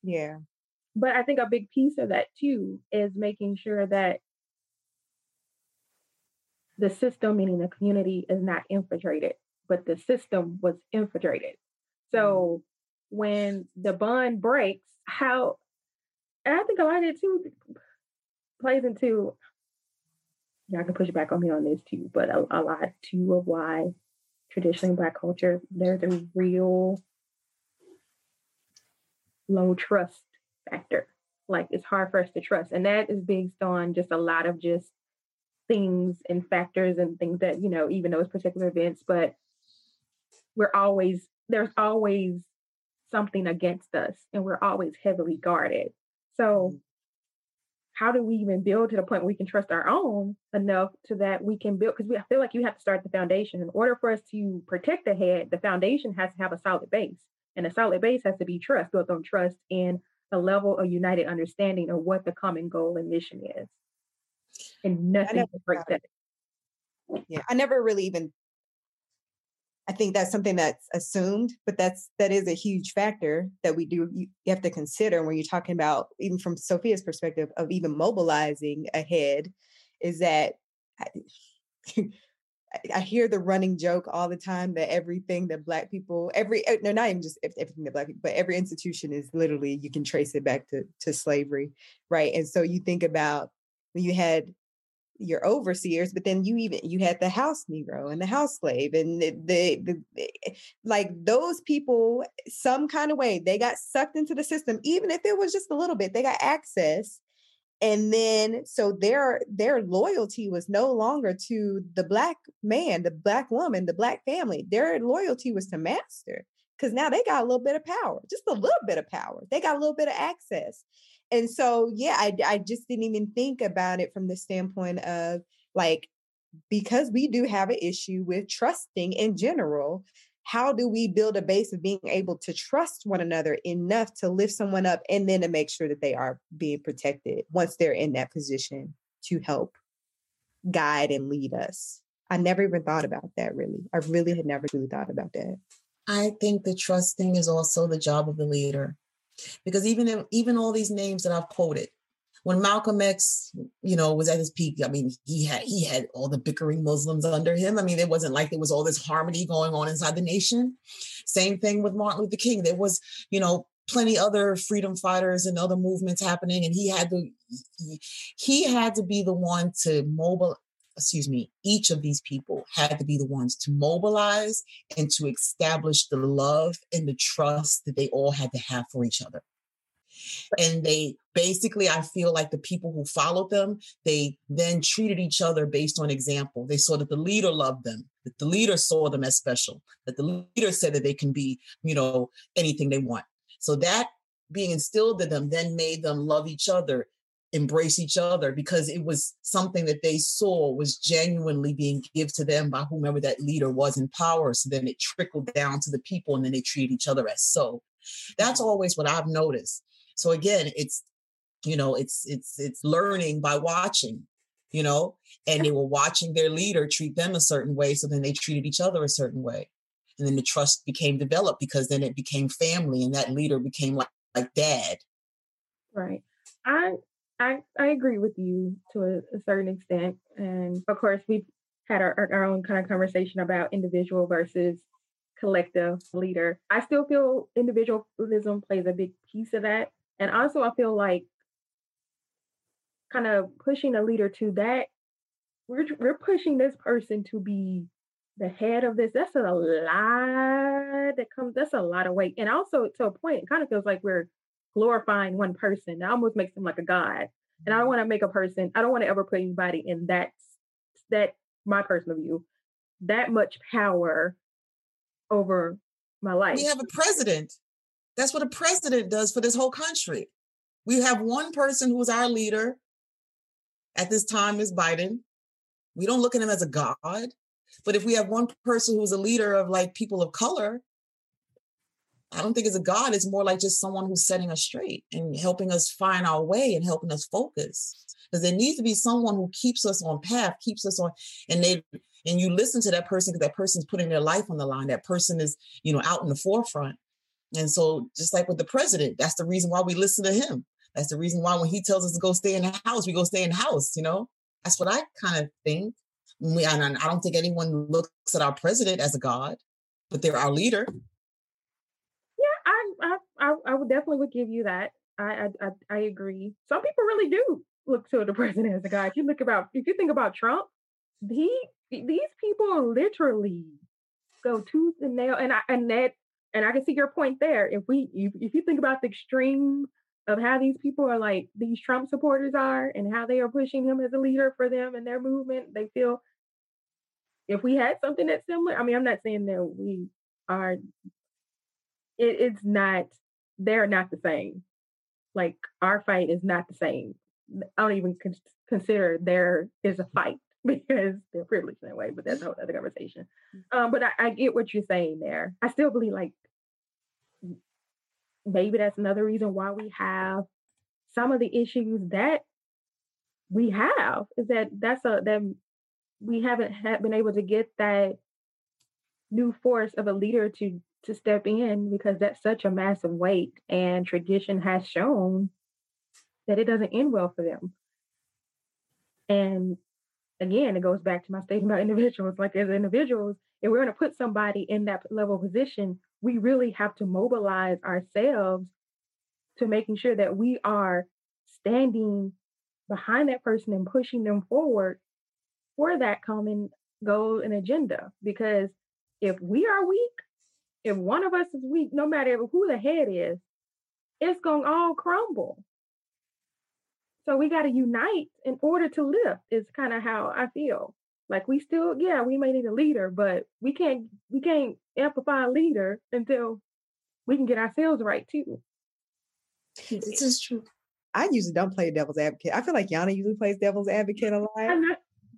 B: Yeah.
D: But I think a big piece of that too is making sure that the system, meaning the community, is not infiltrated, but the system was infiltrated. So when the bond breaks, how and I think a lot of it too plays into y'all can push back on me on this too, but a, a lot too of why traditionally black culture, there's a real low trust factor. Like it's hard for us to trust. And that is based on just a lot of just things and factors and things that, you know, even those particular events, but we're always, there's always something against us and we're always heavily guarded. So, mm-hmm. How do we even build to the point where we can trust our own enough to that we can build? Because we I feel like you have to start the foundation. In order for us to protect the head, the foundation has to have a solid base. And a solid base has to be trust, built on trust and a level of united understanding of what the common goal and mission is. And nothing can break that.
B: Yeah, I never really even I think that's something that's assumed, but that's that is a huge factor that we do you, have to consider when you're talking about even from Sophia's perspective of even mobilizing ahead is that *laughs* I, I hear the running joke all the time that everything that black people every eh, no not even just everything that black people but every institution is literally you can trace it back to to slavery right? And so you think about when you had your overseers, but then you even you had the house Negro and the house slave and the, the, the eh, like those people some kind of way they got sucked into the system, even if it was just a little bit, they got access. And then so their their loyalty was no longer to the black man, the black woman, the black family. Their loyalty was to master because now they got a little bit of power, just a little bit of power. They got a little bit of access and so yeah I, I just didn't even think about it from the standpoint of like because we do have an issue with trusting in general how do we build a base of being able to trust one another enough to lift someone up and then to make sure that they are being protected once they're in that position to help guide and lead us? I never even thought about that really. I really had never really thought about that.
A: I think the trusting is also the job of the leader because even in, even all these names that I've quoted, when Malcolm X, you know, was at his peak, I mean, he had he had all the bickering Muslims under him. I mean, it wasn't like there was all this harmony going on inside the nation. Same thing with Martin Luther King. There was, you know, plenty other freedom fighters and other movements happening, and he had to he had to be the one to mobile excuse me, each of these people had to be the ones to mobilize and to establish the love and the trust that they all had to have for each other. And they basically, I feel like the people who followed them, they then treated each other based on example. They saw that the leader loved them, that the leader saw them as special, that the leader said that they can be, you know, anything they want. So that being instilled in them then made them love each other embrace each other because it was something that they saw was genuinely being given to them by whomever that leader was in power. So then it trickled down to the people and then they treat each other as so. That's mm-hmm. always what I've noticed. So again, it's you know, it's it's it's learning by watching, you know, and they were watching their leader treat them a certain way. So then they treated each other a certain way. And then the trust became developed because then it became family and that leader became like, like dad.
D: Right. I I, I agree with you to a, a certain extent. And of course, we've had our, our own kind of conversation about individual versus collective leader. I still feel individualism plays a big piece of that. And also, I feel like kind of pushing a leader to that, we're, we're pushing this person to be the head of this. That's a lot that comes, that's a lot of weight. And also, to a point, it kind of feels like we're glorifying one person. That almost makes them like a god. And I don't mm-hmm. want to make a person, I don't want to ever put anybody in that that my personal view, that much power over my life.
F: We have a president. That's what a president does for this whole country. We have one person who is our leader. At this time is Biden. We don't look at him as a god. But if we have one person who's a leader of like people of color, I don't think it's a God. It's more like just someone who's setting us straight and helping us find our way and helping us focus. Because there needs to be someone who keeps us on path, keeps us on, and they and you listen to that person because that person's putting their life on the line. That person is, you know, out in the forefront. And so, just like with the president, that's the reason why we listen to him. That's the reason why when he tells us to go stay in the house, we go stay in the house. You know, that's what I kind of think.
A: We, and I don't think anyone looks at our president as a god, but they're our leader.
D: I, I would definitely would give you that. I, I I agree. Some people really do look to the *laughs* president as a guy. If you look about if you think about Trump, he these people literally go tooth and nail and I and that and I can see your point there. If we if, if you think about the extreme of how these people are like these Trump supporters are and how they are pushing him as a leader for them and their movement, they feel if we had something that's similar, I mean, I'm not saying that we are, it, it's not, they're not the same. Like our fight is not the same. I don't even con- consider there is a fight *laughs* because they're privileged in that way, but that's a whole other conversation. Mm. Um, but I, I get what you're saying there. I still believe like maybe that's another reason why we have some of the issues that we have is that that's a that we haven't had been able to get that new force of a leader to to step in because that's such a massive weight and tradition has shown that it doesn't end well for them and again it goes back to my statement about *laughs* individuals like as individuals if we're going to put somebody in that level position we really have to mobilize ourselves to making sure that we are standing behind that person and pushing them forward for that common goal and agenda. Because if we are weak, if one of us is weak, no matter who the head is, it's going to all crumble. So we got to unite in order to lift, is kind of how I feel. Like we still, yeah, we may need a leader, but we can't we can't amplify a leader until we can get ourselves right too.
G: This is true.
B: I usually don't play devil's advocate. I feel like Yana usually plays devil's *laughs* advocate a lot. but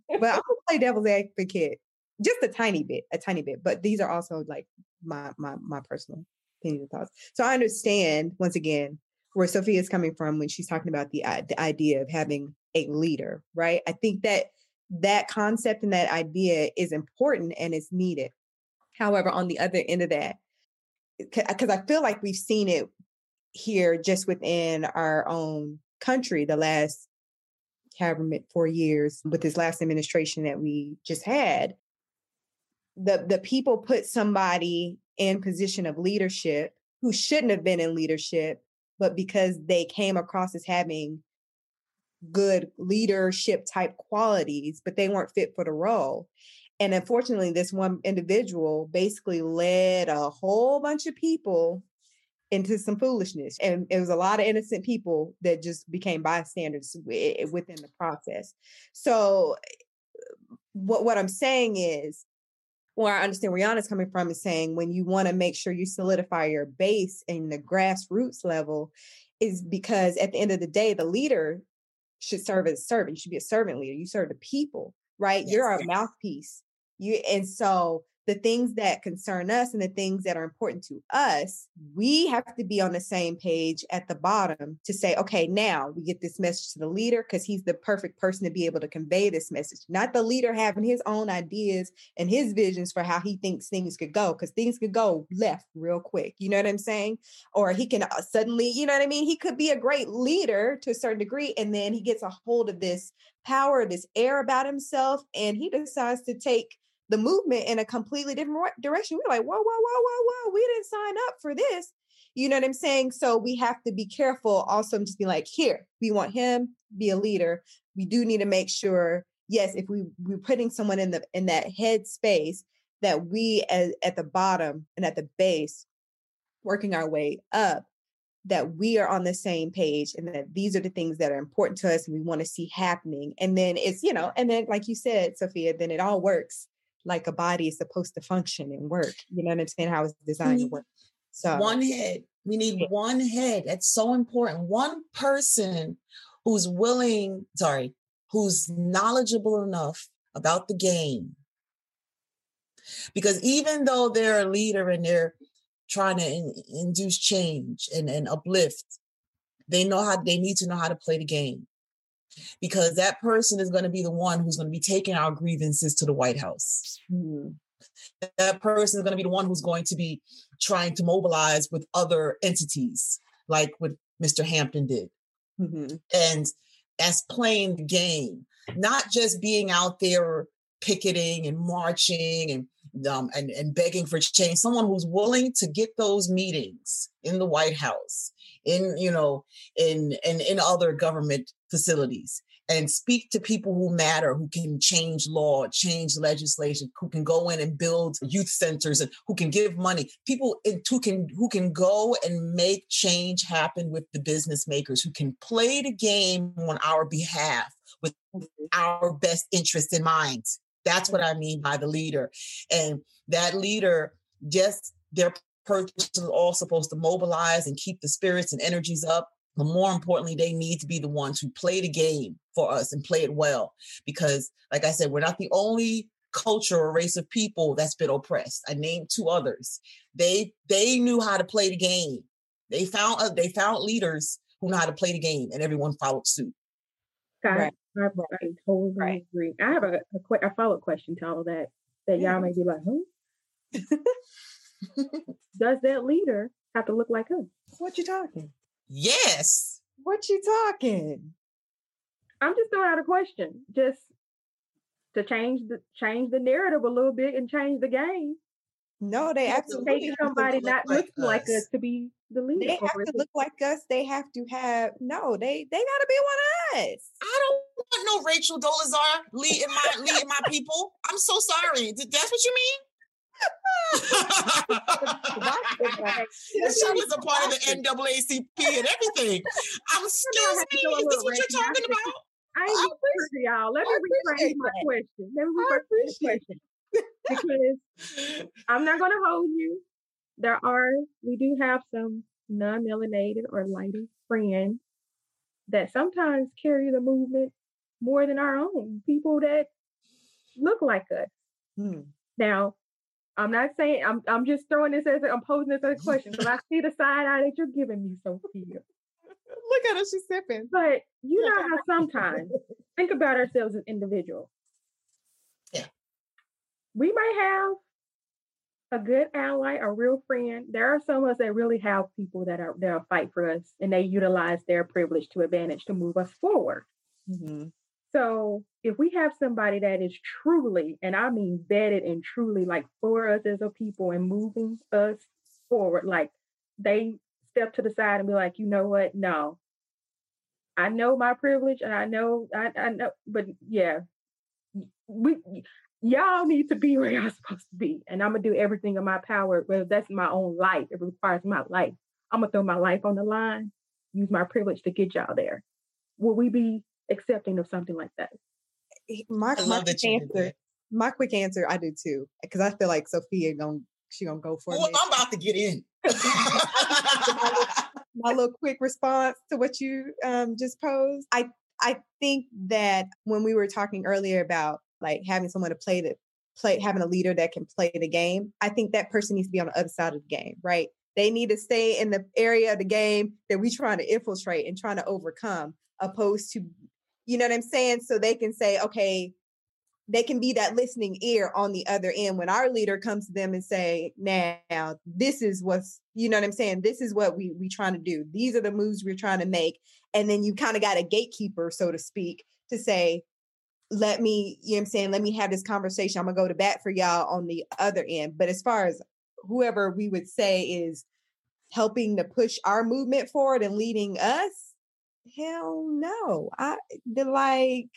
B: I'm gonna play devil's advocate just a tiny bit, a tiny bit. But these are also like my my my personal opinions and thoughts. So I understand once again where Sophia is coming from when she's talking about the uh, the idea of having a leader, right? I think that that concept and that idea is important and is needed. However, on the other end of that, because I feel like we've seen it here just within our own country the last however four years with this last administration that we just had the the people put somebody in position of leadership who shouldn't have been in leadership but because they came across as having good leadership type qualities, but they weren't fit for the role. And unfortunately, this one individual basically led a whole bunch of people into some foolishness. And it was a lot of innocent people that just became bystanders within the process. So, what, what I'm saying is, where I understand where Yana's coming from is saying when you want to make sure you solidify your base in the grassroots level, is because at the end of the day, the leader should serve as a servant. You should be a servant leader. You serve the people, right? Yes, You're our mouthpiece. You and so the things that concern us and the things that are important to us, we have to be on the same page at the bottom to say, okay, now we get this message to the leader because he's the perfect person to be able to convey this message. Not the leader having his own ideas and his visions for how he thinks things could go, because things could go left real quick. You know what I'm saying? Or he can uh, suddenly, you know what I mean? He could be a great leader to a certain degree, and then he gets a hold of this power, this air about himself, and he decides to take the movement in a completely different direction. We're like, whoa, whoa, whoa, whoa, whoa, we didn't sign up for this. You know what I'm saying? So we have to be careful also just be like, here, we want him be a leader. We do need to make sure, yes, if we we're putting someone in the in that head space, that we as, at the bottom and at the base, working our way up, that we are on the same page and that these are the things that are important to us and we want to see happening. And then it's, you know, and then like you said, Sophia, then it all works like a body is supposed to function and work. You know what I'm saying? How it's designed to work. So
A: one head. We need one head. That's so important. One person who's willing, sorry, who's knowledgeable enough about the game. Because even though they're a leader and they're trying to in, induce change and, and uplift, they know how they need to know how to play the game because that person is going to be the one who's going to be taking our grievances to the White House. Mm-hmm. That person is going to be the one who's going to be trying to mobilize with other entities, like what Mr. Hampton did. Mm-hmm. And as playing the game, not just being out there picketing and marching and um, and and begging for change. Someone who's willing to get those meetings in the White House, in you know, in in in other government facilities, and speak to people who matter, who can change law, change legislation, who can go in and build youth centers, and who can give money. People who can who can go and make change happen with the business makers, who can play the game on our behalf with our best interest in mind. That's what I mean by the leader, and that leader just their is all supposed to mobilize and keep the spirits and energies up but more importantly, they need to be the ones who play the game for us and play it well. Because, like I said, we're not the only culture or race of people that's been oppressed. I named two others. They they knew how to play the game. They found uh, they found leaders who know how to play the game, and everyone followed suit.
D: Right. I, I, I totally right. agree. I have a, a, a follow up question to all of that. That y'all mm-hmm. may be like, who? *laughs* Does that leader have to look like us?
B: What you talking?
A: Yes.
B: What you talking?
D: I'm just throwing out a question, just to change the change the narrative a little bit and change the game.
B: No, they absolutely
D: take somebody not like looking us. like us to be the leader.
B: They have to look like us. They have to have no. They they got to be one of us.
A: I don't want no Rachel Dolezal leading my leading my people. I'm so sorry. That's what you mean? *laughs* she was a part of the NAACP and everything. I'm *laughs* excuse me, is this what you're talking about?
D: I ain't I y'all. Let me rephrase my question. Let me rephrase the question. because *laughs* I'm not gonna hold you. There are we do have some non-melanated or lighter friends that sometimes carry the movement more than our own people that look like us. Hmm. Now, I'm not saying I'm I'm just throwing this as a, I'm posing this as a question because I see the side eye that you're giving me, Sophia. *laughs*
B: Look at her, she's sipping.
D: But you know how *laughs* sometimes think about ourselves as individuals.
A: Yeah.
D: We might have a good ally, a real friend. There are some of us that really have people that are they'll fight for us and they utilize their privilege to advantage to move us forward. Mm-hmm. So if we have somebody that is truly, and I mean vetted and truly like for us as a people and moving us forward, like they step to the side and be like, you know what? No. I know my privilege and I know I, I know, but yeah, we y'all need to be where y'all supposed to be. And I'm gonna do everything in my power, whether that's my own life, it requires my life. I'm gonna throw my life on the line, use my privilege to get y'all there. Will we be accepting of something like that?
B: My, my quick answer, my quick answer, I do too, because I feel like Sophia gonna she gonna go for
A: well, it. I'm about to get in. *laughs*
B: my little quick response to what you um, just posed. I I think that when we were talking earlier about like having someone to play the play having a leader that can play the game, I think that person needs to be on the other side of the game, right? They need to stay in the area of the game that we're trying to infiltrate and trying to overcome, opposed to you know what I'm saying? So they can say, okay, they can be that listening ear on the other end when our leader comes to them and say, now this is what's, you know what I'm saying? This is what we we trying to do. These are the moves we're trying to make. And then you kind of got a gatekeeper, so to speak, to say, let me, you know I'm saying? Let me have this conversation. I'm gonna go to bat for y'all on the other end. But as far as whoever we would say is helping to push our movement forward and leading us, hell no. I the like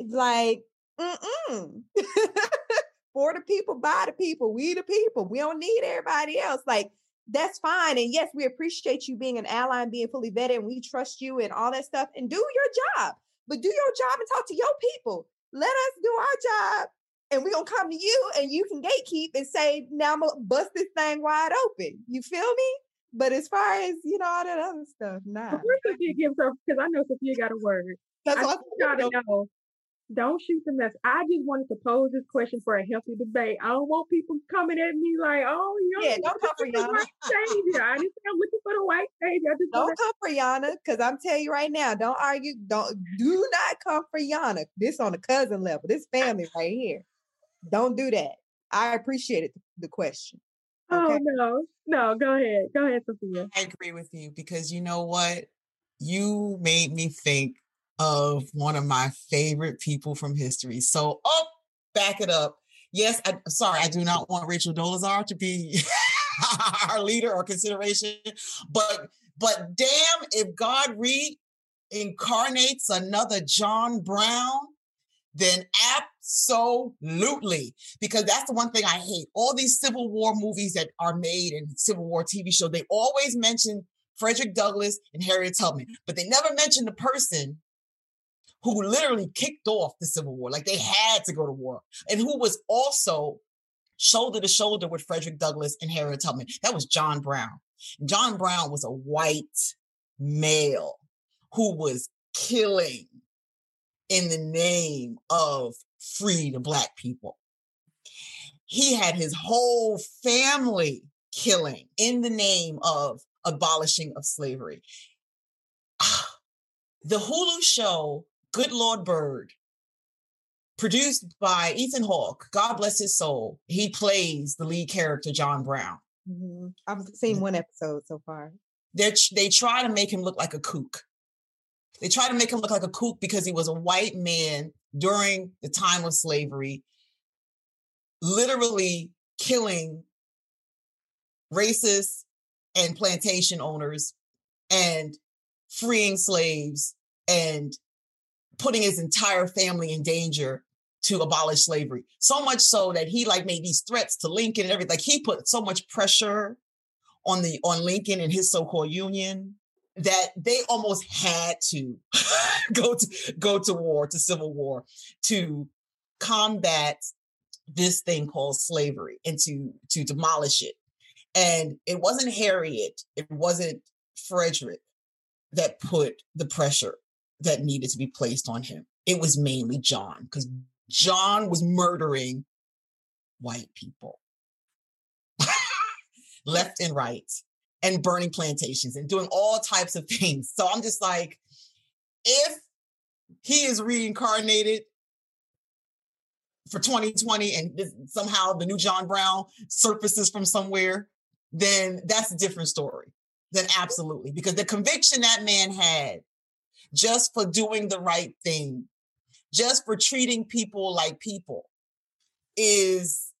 B: like mm *laughs* for the people, by the people, we the people. We don't need everybody else. Like that's fine. And yes, we appreciate you being an ally and being fully vetted, and we trust you and all that stuff. And do your job, but do your job and talk to your people. Let us do our job, and we're gonna come to you, and you can gatekeep and say, "Now I'm gonna bust this thing wide open." You feel me? But as far as you know, all that other stuff, nah.
D: Sophia gives her, because I know Sophia got a word. That's I want y'all to know. Don't shoot the mess. I just wanted to pose this question for a healthy debate. I don't want people coming at me like, "Oh, you
B: yeah, don't come for Yana."
D: White savior. I didn't say I'm looking for the white savior. I just
B: don't come for Yana, because I'm telling you right now, don't argue. Don't do not come for Yana. This on the cousin level. This family right here. Don't do that. I appreciated the question.
D: Oh, okay. Oh no, no, go ahead. Go ahead, Sophia.
A: I agree with you because you know what? You made me think of one of my favorite people from history. So, oh, back it up. Yes, I, am sorry, I do not want Rachel Dolezal to be *laughs* our leader or consideration, but but damn, if God reincarnates another John Brown, then absolutely. Because that's the one thing I hate. All these Civil War movies that are made and Civil War TV show, they always mention Frederick Douglass and Harriet Tubman, but they never mention the person who literally kicked off the Civil War. Like they had to go to war, and who was also shoulder to shoulder with Frederick Douglass and Harriet Tubman. That was John Brown. John Brown was a white male who was killing in the name of free the black people. He had his whole family killing in the name of abolishing of slavery. *sighs* The Hulu show Good Lord Bird, produced by Ethan Hawke, God bless his soul. He plays the lead character, John Brown.
B: Mm-hmm. I've seen one episode so far.
A: They they try to make him look like a kook. They try to make him look like a kook because he was a white man during the time of slavery, literally killing racists and plantation owners and freeing slaves and putting his entire family in danger to abolish slavery. So much so that he like made these threats to Lincoln and everything. Like he put so much pressure on the on Lincoln and his so-called union that they almost had to *laughs* go to go to war, to civil war, to combat this thing called slavery and to to demolish it. And it wasn't Harriet, it wasn't Frederick that put the pressure that needed to be placed on him. It was mainly John, because John was murdering white people *laughs* left and right and burning plantations and doing all types of things. So I'm just like, if he is reincarnated for 2020 and somehow the new John Brown surfaces from somewhere, then that's a different story. Then absolutely, because the conviction that man had just for doing the right thing, just for treating people like people is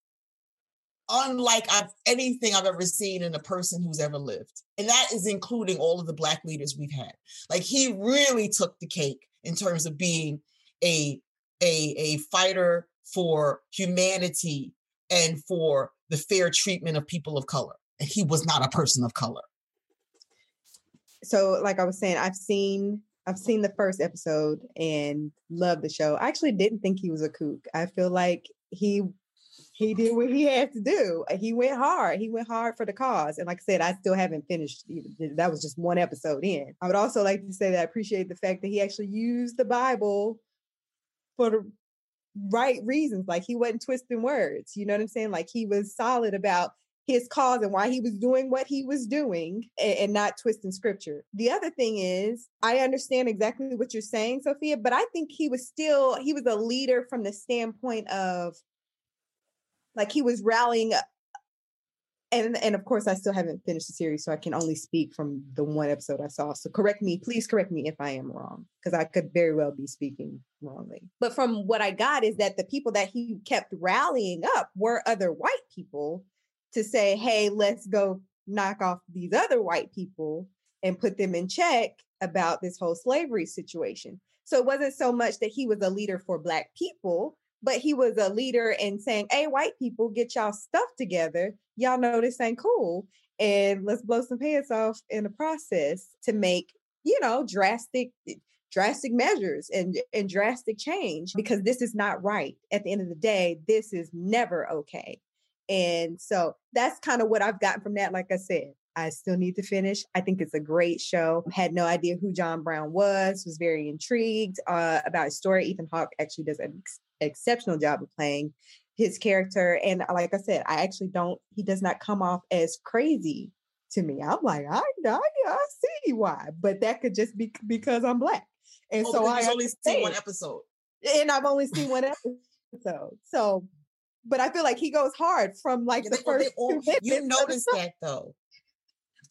A: unlike I've, anything I've ever seen in a person who's ever lived. And that is including all of the Black leaders we've had. Like he really took the cake in terms of being a, a, a fighter for humanity and for the fair treatment of people of color. And he was not a person of color.
B: So, like I was saying, I've seen I've seen the first episode and loved the show. I actually didn't think he was a kook. I feel like he he did what he had to do. Uh, he went hard. He went hard for the cause. And like I said, I still haven't finished. That was just one episode in. I would also like to say that I appreciate the fact that he actually used the Bible for the right reasons. Like he wasn't twisting words. You know what I'm saying? Like he was solid about his cause and why he was doing what he was doing and, and, not twisting scripture. The other thing is, I understand exactly what you're saying, Sophia, but I think he was still, he was a leader from the standpoint of like he was rallying and and of course I still haven't finished the series, so I can only speak from the one episode I saw. So correct me, please correct me if I am wrong, because I could very well be speaking wrongly. But from what I got is that the people that he kept rallying up were other white people to say, hey, let's go knock off these other white people and put them in check about this whole slavery situation. So it wasn't so much that he was a leader for Black people, but he was a leader in saying, hey, white people, get y'all stuff together. Y'all know this ain't cool. And let's blow some pants off in the process to make, you know, drastic drastic measures and, and drastic change because this is not right. At the end of the day, this is never okay. And so that's kind of what I've gotten from that. Like I said, I still need to finish. I think it's a great show. Had no idea who John Brown was, was very intrigued uh, about his story. Ethan Hawke actually does an ex- exceptional job of playing his character. And uh, like I said, I actually don't, he does not come off as crazy to me. I'm like, I, I, I see why, but that could just be because I'm black. And oh, so I
A: only seen one episode.
B: And I've only seen one episode. So but I feel like he goes hard from like yeah, the first. All,
A: you notice that though,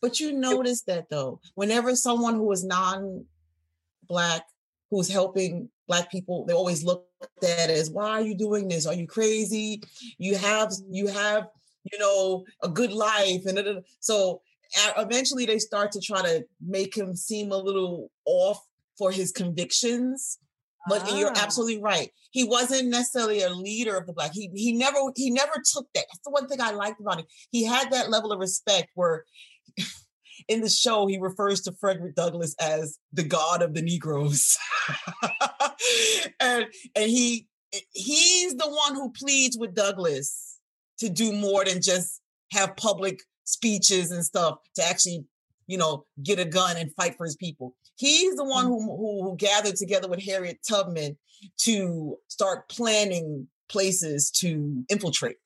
A: but you notice that though, whenever someone who is non-black who's helping black people they always look at as why are you doing this? Are you crazy? You have you have you know a good life and so eventually they start to try to make him seem a little off for his convictions but you're
B: Ah.
A: absolutely right he wasn't necessarily a leader of the black he he never he never took that that's the one thing i liked about him he had that level of respect where *laughs* in the show he refers to frederick douglass as the god of the negroes *laughs* and and he he's the one who pleads with douglass to do more than just have public speeches and stuff to actually you know get a gun and fight for his people. He's the one who, who, who gathered together with harriet tubman to start planning places to infiltrate.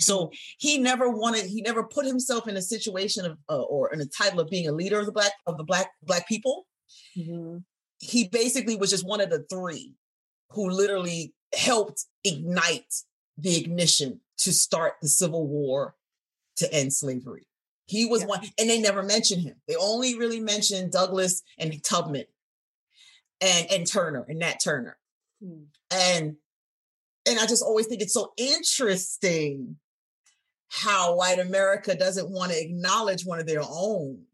A: So he never wanted he never put himself in a situation of uh, or in a title of being a leader of the black of the black black people.
B: Mhm.
A: he basically was just one of the three who literally helped ignite the ignition to start the civil war to end slavery he was
B: Yeah.
A: one and they never mentioned him. They only really mentioned douglas and tubman and and turner and nat turner.
B: Hmm.
A: and and i just always think it's so interesting how white america doesn't want to acknowledge one of their own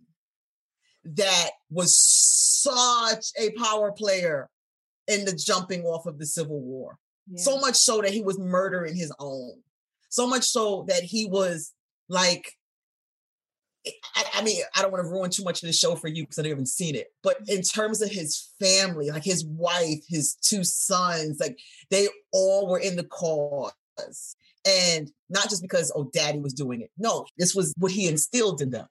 A: that was such a power player in the jumping off of the civil war. So much so that he was murdering his own. So much so that he was like I, I mean, I don't want to ruin too much of the show for you because I haven't seen it. But in mm-hmm. terms of his family, like his wife, his two sons, like they all were in the cause. And not just because, oh, daddy was doing it. No, this was what he instilled in them.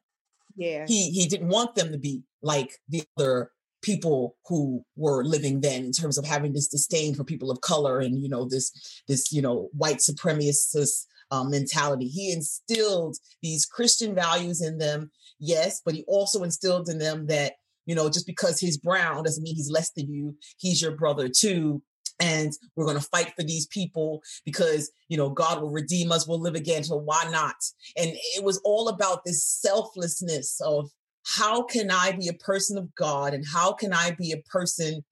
B: Yeah.
A: He he didn't want them to be like the other people who were living then in terms of having this disdain for people of color and you know this this you know white supremacist um, mentality. He instilled these christian values in them yes but he also instilled in them that you know just because he's brown doesn't mean he's less than you. He's your brother too and we're going to fight for these people because you know god will redeem us we'll live again so why not? And it was all about this selflessness of how can I be a person of God and how can I be a person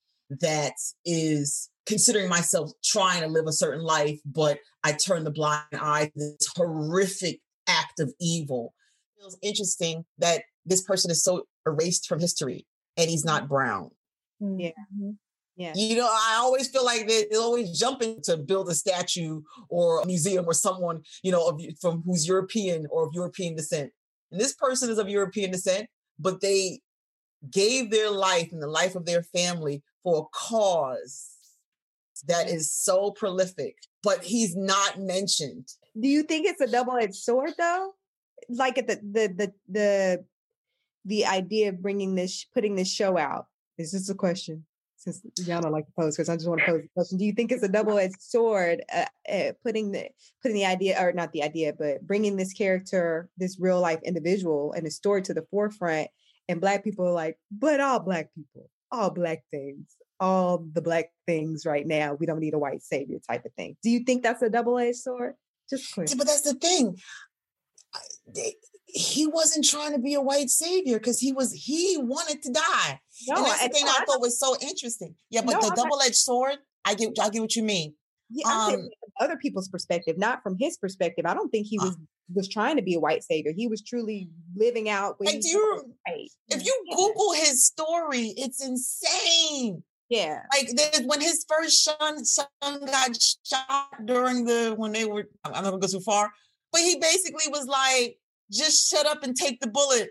A: that is considering myself trying to live a certain life, but I turn the blind eye to this horrific act of evil. It feels interesting that this person is so erased from history and he's not brown.
B: Yeah.
D: Mhm.
B: Yeah.
A: You know, I always feel like they- they're always jumping to build a statue or a museum or someone, you know, of, from who's European or of European descent. And this person is of European descent, but they gave their life and the life of their family for a cause that is so prolific, but he's not mentioned.
B: Do you think it's a double-edged sword though? Like at the the the the the idea of bringing this putting this show out. Is this a question? Since y'all don't like to pose, because I just want to *laughs* pose the question. Do you think it's a double-edged sword, uh, uh, putting the putting the idea, or not the idea, but bringing this character, this real life individual, and the story to the forefront, and Black people are like, but all Black people, all Black things, all the Black things right now. We don't need a white savior type of thing. Do you think that's a double-edged sword? Just quick.
A: But that's the thing. He wasn't trying to be a white savior because he was he wanted to die.
B: No,
A: and that's the thing I
B: I'm
A: thought was so interesting. Yeah, but
B: No,
A: the double-edged sword, I get I get what you mean.
B: Yeah,
A: Um,
B: other people's perspective, not from his perspective. I don't think he
A: Uh.
B: was was trying to be a white savior. He was truly living out what
A: Like, do you
B: thought was right.
A: if you Google his story, it's insane.
B: Yeah,
A: Like when his first son son got shot during the when they were I'm not gonna go too far, but he basically was like, just shut up and take the bullet.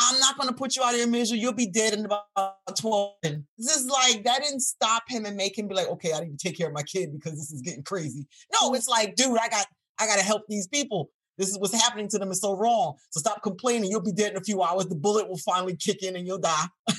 A: I'm not gonna put you out of your misery. You'll be dead in about 12. This is like that didn't stop him and make him be like, okay, I need to take care of my kid because this is getting crazy. No, mm-hmm. it's like, dude, I got I gotta help these people. This is what's happening to them is so wrong. So stop complaining. You'll be dead in a few hours. The bullet will finally kick in and you'll die. *laughs*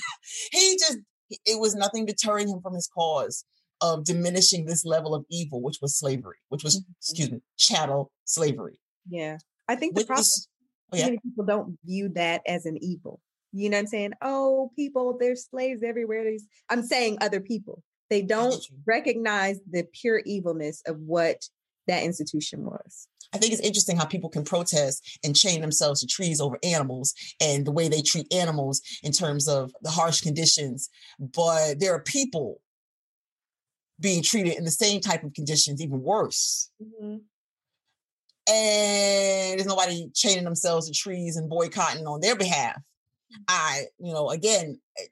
A: he just it was nothing deterring him from his cause of diminishing this level of evil, which was slavery, which was, excuse mm-hmm. me, chattel slavery.
B: yeah. I think the
A: With
B: problem
A: this, oh, yeah,
B: many people don't view that as an evil. You know what I'm saying? Oh, people, there's slaves everywhere. There's, I'm saying other people. They don't recognize the pure evilness of what that institution was.
A: I think it's interesting how people can protest and chain themselves to trees over animals and the way they treat animals in terms of the harsh conditions. But there are people being treated in the same type of conditions, even worse.
B: Mhm.
A: And there's nobody chaining themselves to trees and boycotting on their behalf. I, you know, again, eh,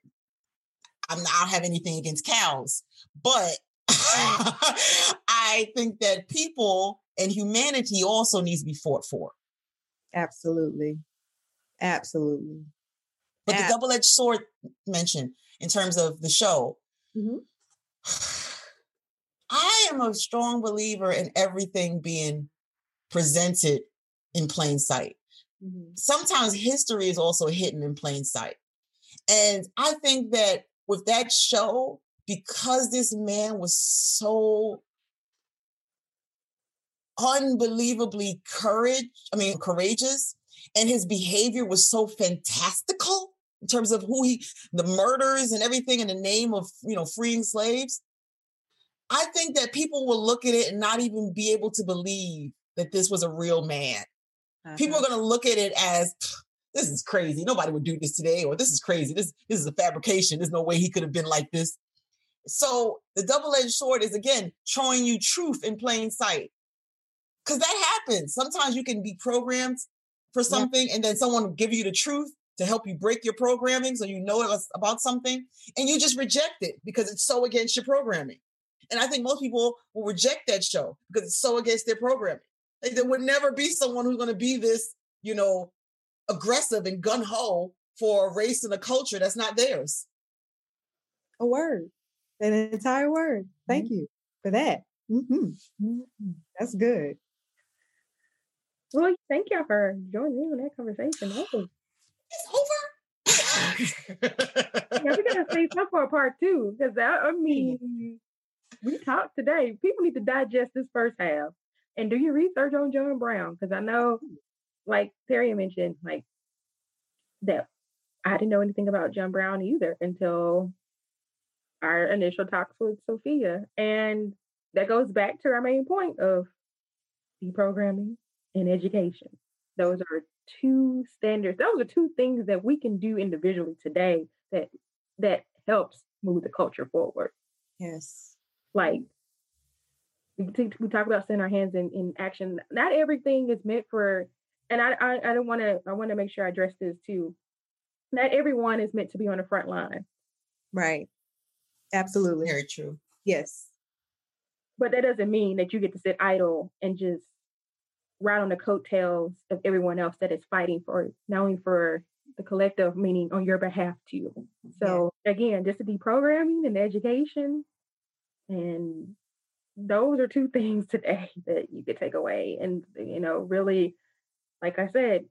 A: I'm not, I don't have anything against cows, but *laughs* I think that people and humanity also needs to be fought for.
B: Absolutely. Absolutely.
A: But the double-edged sword mentioned in terms of the show,
B: Mhm. *sighs*
A: I am a strong believer in everything being presented in plain sight.
B: Mhm.
A: Sometimes history is also hidden in plain sight. And I think that with that show, because this man was so unbelievably courage, I mean courageous, and his behavior was so fantastical in terms of who he the murders and everything in the name of you know freeing slaves. I think that people will look at it and not even be able to believe that this was a real man. People
B: Uh-huh.
A: are going to look at it as this is crazy. Nobody would do this today, or this is crazy. This this is a fabrication. There's no way he could have been like this. So the double-edged sword is again showing you truth in plain sight. Because that happens. Sometimes you can be programmed for something, and then someone will give you the truth to help you break your programming, so you know it's about something, and you just reject it because it's so against your programming. And I think most people will reject that show because it's so against their programming. Like, there would never be someone who's going to be this, you know, aggressive and gun ho for a race and a culture that's not theirs.
B: A word. An entire word. Mm-hmm. Thank you for that. hmm That's good.
D: Well, thank y'all for joining in on that conversation. That was-
A: It's over.
D: yeah, we gotta *laughs* save some for a part two because I, I mean, we talked today. People need to digest this first half and do your research on John Brown because I know, hmm. like Terry mentioned, like that I didn't know anything about John Brown either until our initial talks with Sophia, and that goes back to our main point of deprogramming and education. Those are two standards. Those are two things that we can do individually today that that helps move the culture forward.
B: Yes.
D: Like we, t- we talk about setting our hands in, in action. Not everything is meant for, and I I, I don't want to. I want to make sure I address this too. Not everyone is meant to be on the front line,
B: Right. Absolutely.
A: Very true.
B: Yes.
D: but that doesn't mean that you get to sit idle and just ride on the coattails of everyone else that is fighting for not only for the collective, meaning on your behalf too. So again, just the deprogramming and the education, and those are two *laughs* things today that you could take away, and you know, really, like I said,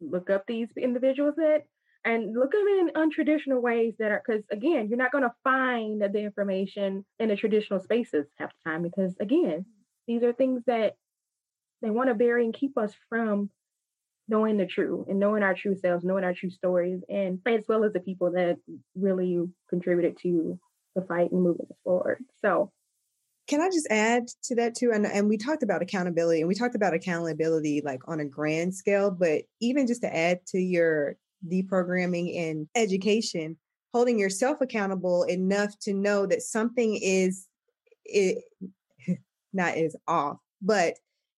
D: look up these individuals that and look at them in untraditional ways that are because again you're not going to find the information in the traditional spaces half the time because again these are things that they want to bury and keep us from knowing the true and knowing our true selves knowing our true stories and as well as the people that really contributed to the fight and moving us forward so
B: Can I just add to that too? And, and we talked about accountability and we talked about accountability like on a grand scale, but even just to add to your deprogramming and education, holding yourself accountable enough to know that something is it *laughs* not is off, but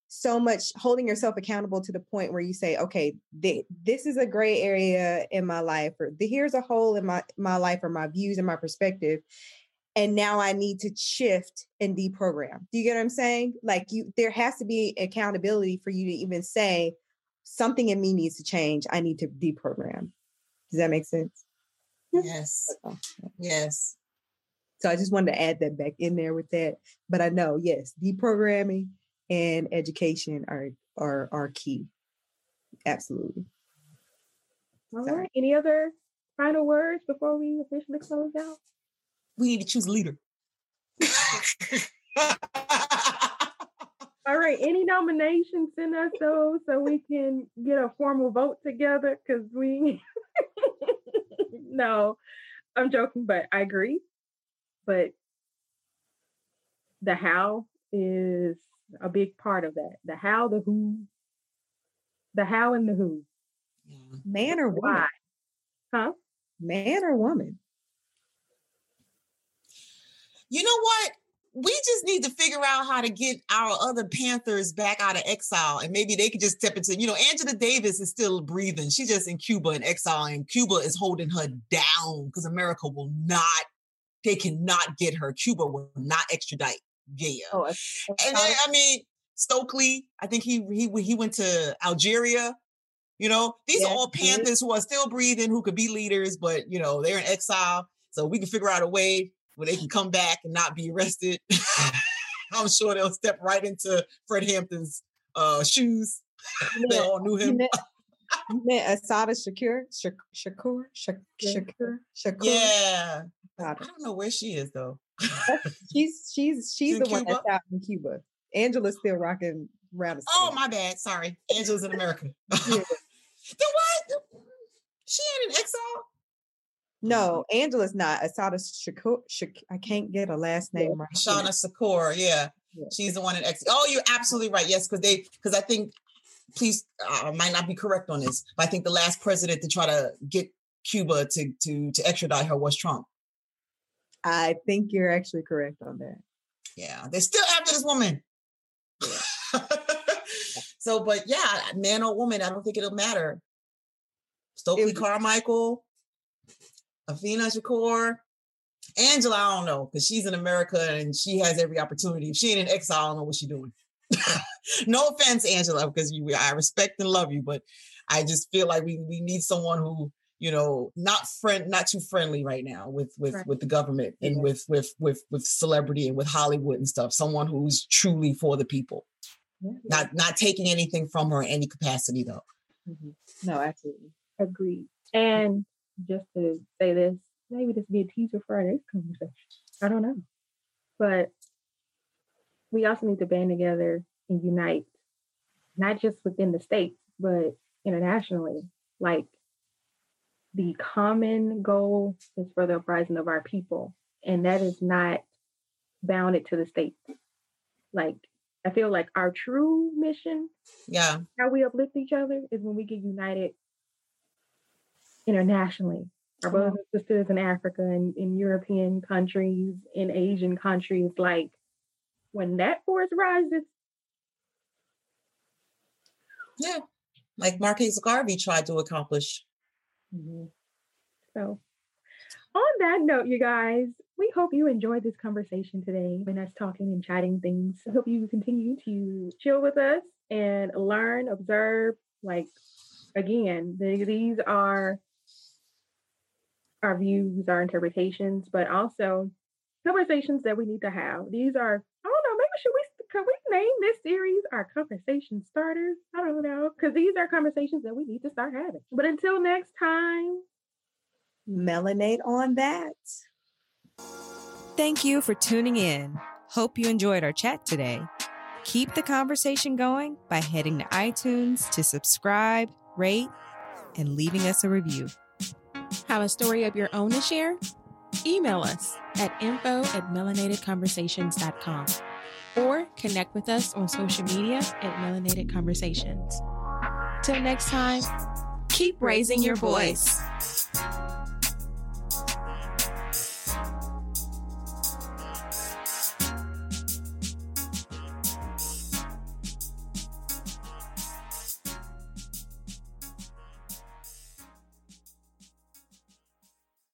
B: so much holding yourself accountable to the point where you say, okay, th- this is a gray area in my life, or the, here's a hole in my my life, or my views and my perspective, and now I need to shift and deprogram. Do you get what I'm saying? Like you, there has to be accountability for you to even say something in me needs to change. I need to deprogram. Does that make sense?
A: Yes.
B: Okay.
A: Yes.
B: So I just wanted to add that back in there with that. But I know, yes, deprogramming and education are are are key. Absolutely.
D: all
B: Sorry.
D: right any other final words before we officially close out
A: We need to choose a leader. *laughs* *laughs*
D: All right, any nominations, send us those so we can get a formal vote together because we, *laughs* no, I'm joking, but I agree. But the how is a big part of that. The how, the who, the how and the who.
A: Mm-hmm.
B: Man or woman?
D: Why? Huh?
B: Man or woman?
A: you know what? We just need to figure out how to get our other Panthers back out of exile, and maybe they could just step into. You know, Angela Davis is still breathing. She's just in Cuba in exile, and Cuba is holding her down because America will not. They cannot get her. Cuba will not extradite. Yeah.
B: Oh,
A: and then, I mean, Stokely. I think he he he went to Algeria. You know, these
B: Yes,
A: are all. Panthers who are still breathing, who could be leaders, but you know they're in exile. So we can figure out a way where they can come back and not be arrested. *laughs* I'm sure they'll step right into Fred Hampton's uh, shoes. they all knew him. *laughs*
B: you meant Assata Shakur? Shak- Shakur? Shakur? Shakur?
A: Yeah, I don't know where she is though.
B: She's she's *laughs* she's the one that's out in Cuba. Angela's still rocking around the
A: Oh, my bad. Sorry, Angela's in America.
B: Yeah.
A: then what? She ain't in exile. Mm-hmm.
B: No, Angela's not. Assata Shakur. Shak- I can't get a last name right.
A: Shauna Sakura, yeah.
B: Yeah.
A: She's the one in X. Oh, you're absolutely right. Yes, because they because I think please I might not be correct on this, but I think the last president to try to get Cuba to to to extradite her was Trump.
B: I think you're actually correct on that.
A: Yeah, they're still after this woman. *laughs* so, but yeah, man or woman, I don't think it'll matter. Stokely
B: It-
A: Carmichael, Afina Shakur, Angela, I don't know, because she's in America and she has every opportunity. If she ain't in exile, I don't know what she's doing. *laughs* no offense, Angela, because you I respect and love you, but I just feel like we we need someone who, you know, not friend, not too friendly right now with with
B: Right.
A: with the government and
B: Yeah.
A: with with with with celebrity and with Hollywood and stuff. Someone who's truly for the people,
B: Yeah.
A: not not taking anything from her in any capacity though.
B: Mhm. No, absolutely.
D: Agreed. And just to say this, maybe this be a teaser for our next conversation. I don't know. But we also need to band together and unite, not just within the states, but internationally. Like the common goal is for the uprising of our people. And that is not bounded to the states. Like I feel like our true mission
A: Yeah,
D: how we uplift each other is when we get united internationally. Our
B: on.
D: brothers and sisters in Africa and in European countries, in Asian countries, like when that force rises,
A: yeah, like Marcus Garvey tried to accomplish.
B: Mhm.
D: So, on that note, you guys, we hope you enjoyed this conversation today and us talking and chatting things. I hope you continue to chill with us and learn, observe. Like, again, these are our views, our interpretations, but also conversations that we need to have. These are, I don't know, maybe should we could we name this series our conversation starters? I don't know, because these are conversations that we need to start having. But until next time.
B: Melanate on that.
H: Thank you for tuning in. Hope you enjoyed our chat today. Keep the conversation going by heading to iTunes to subscribe, rate, and leaving us a review.
C: Have a story of your own to share? Email us at info at melanatedconversations.com or connect with us on social media at Melanated Conversations. Till next time, keep raising your voice.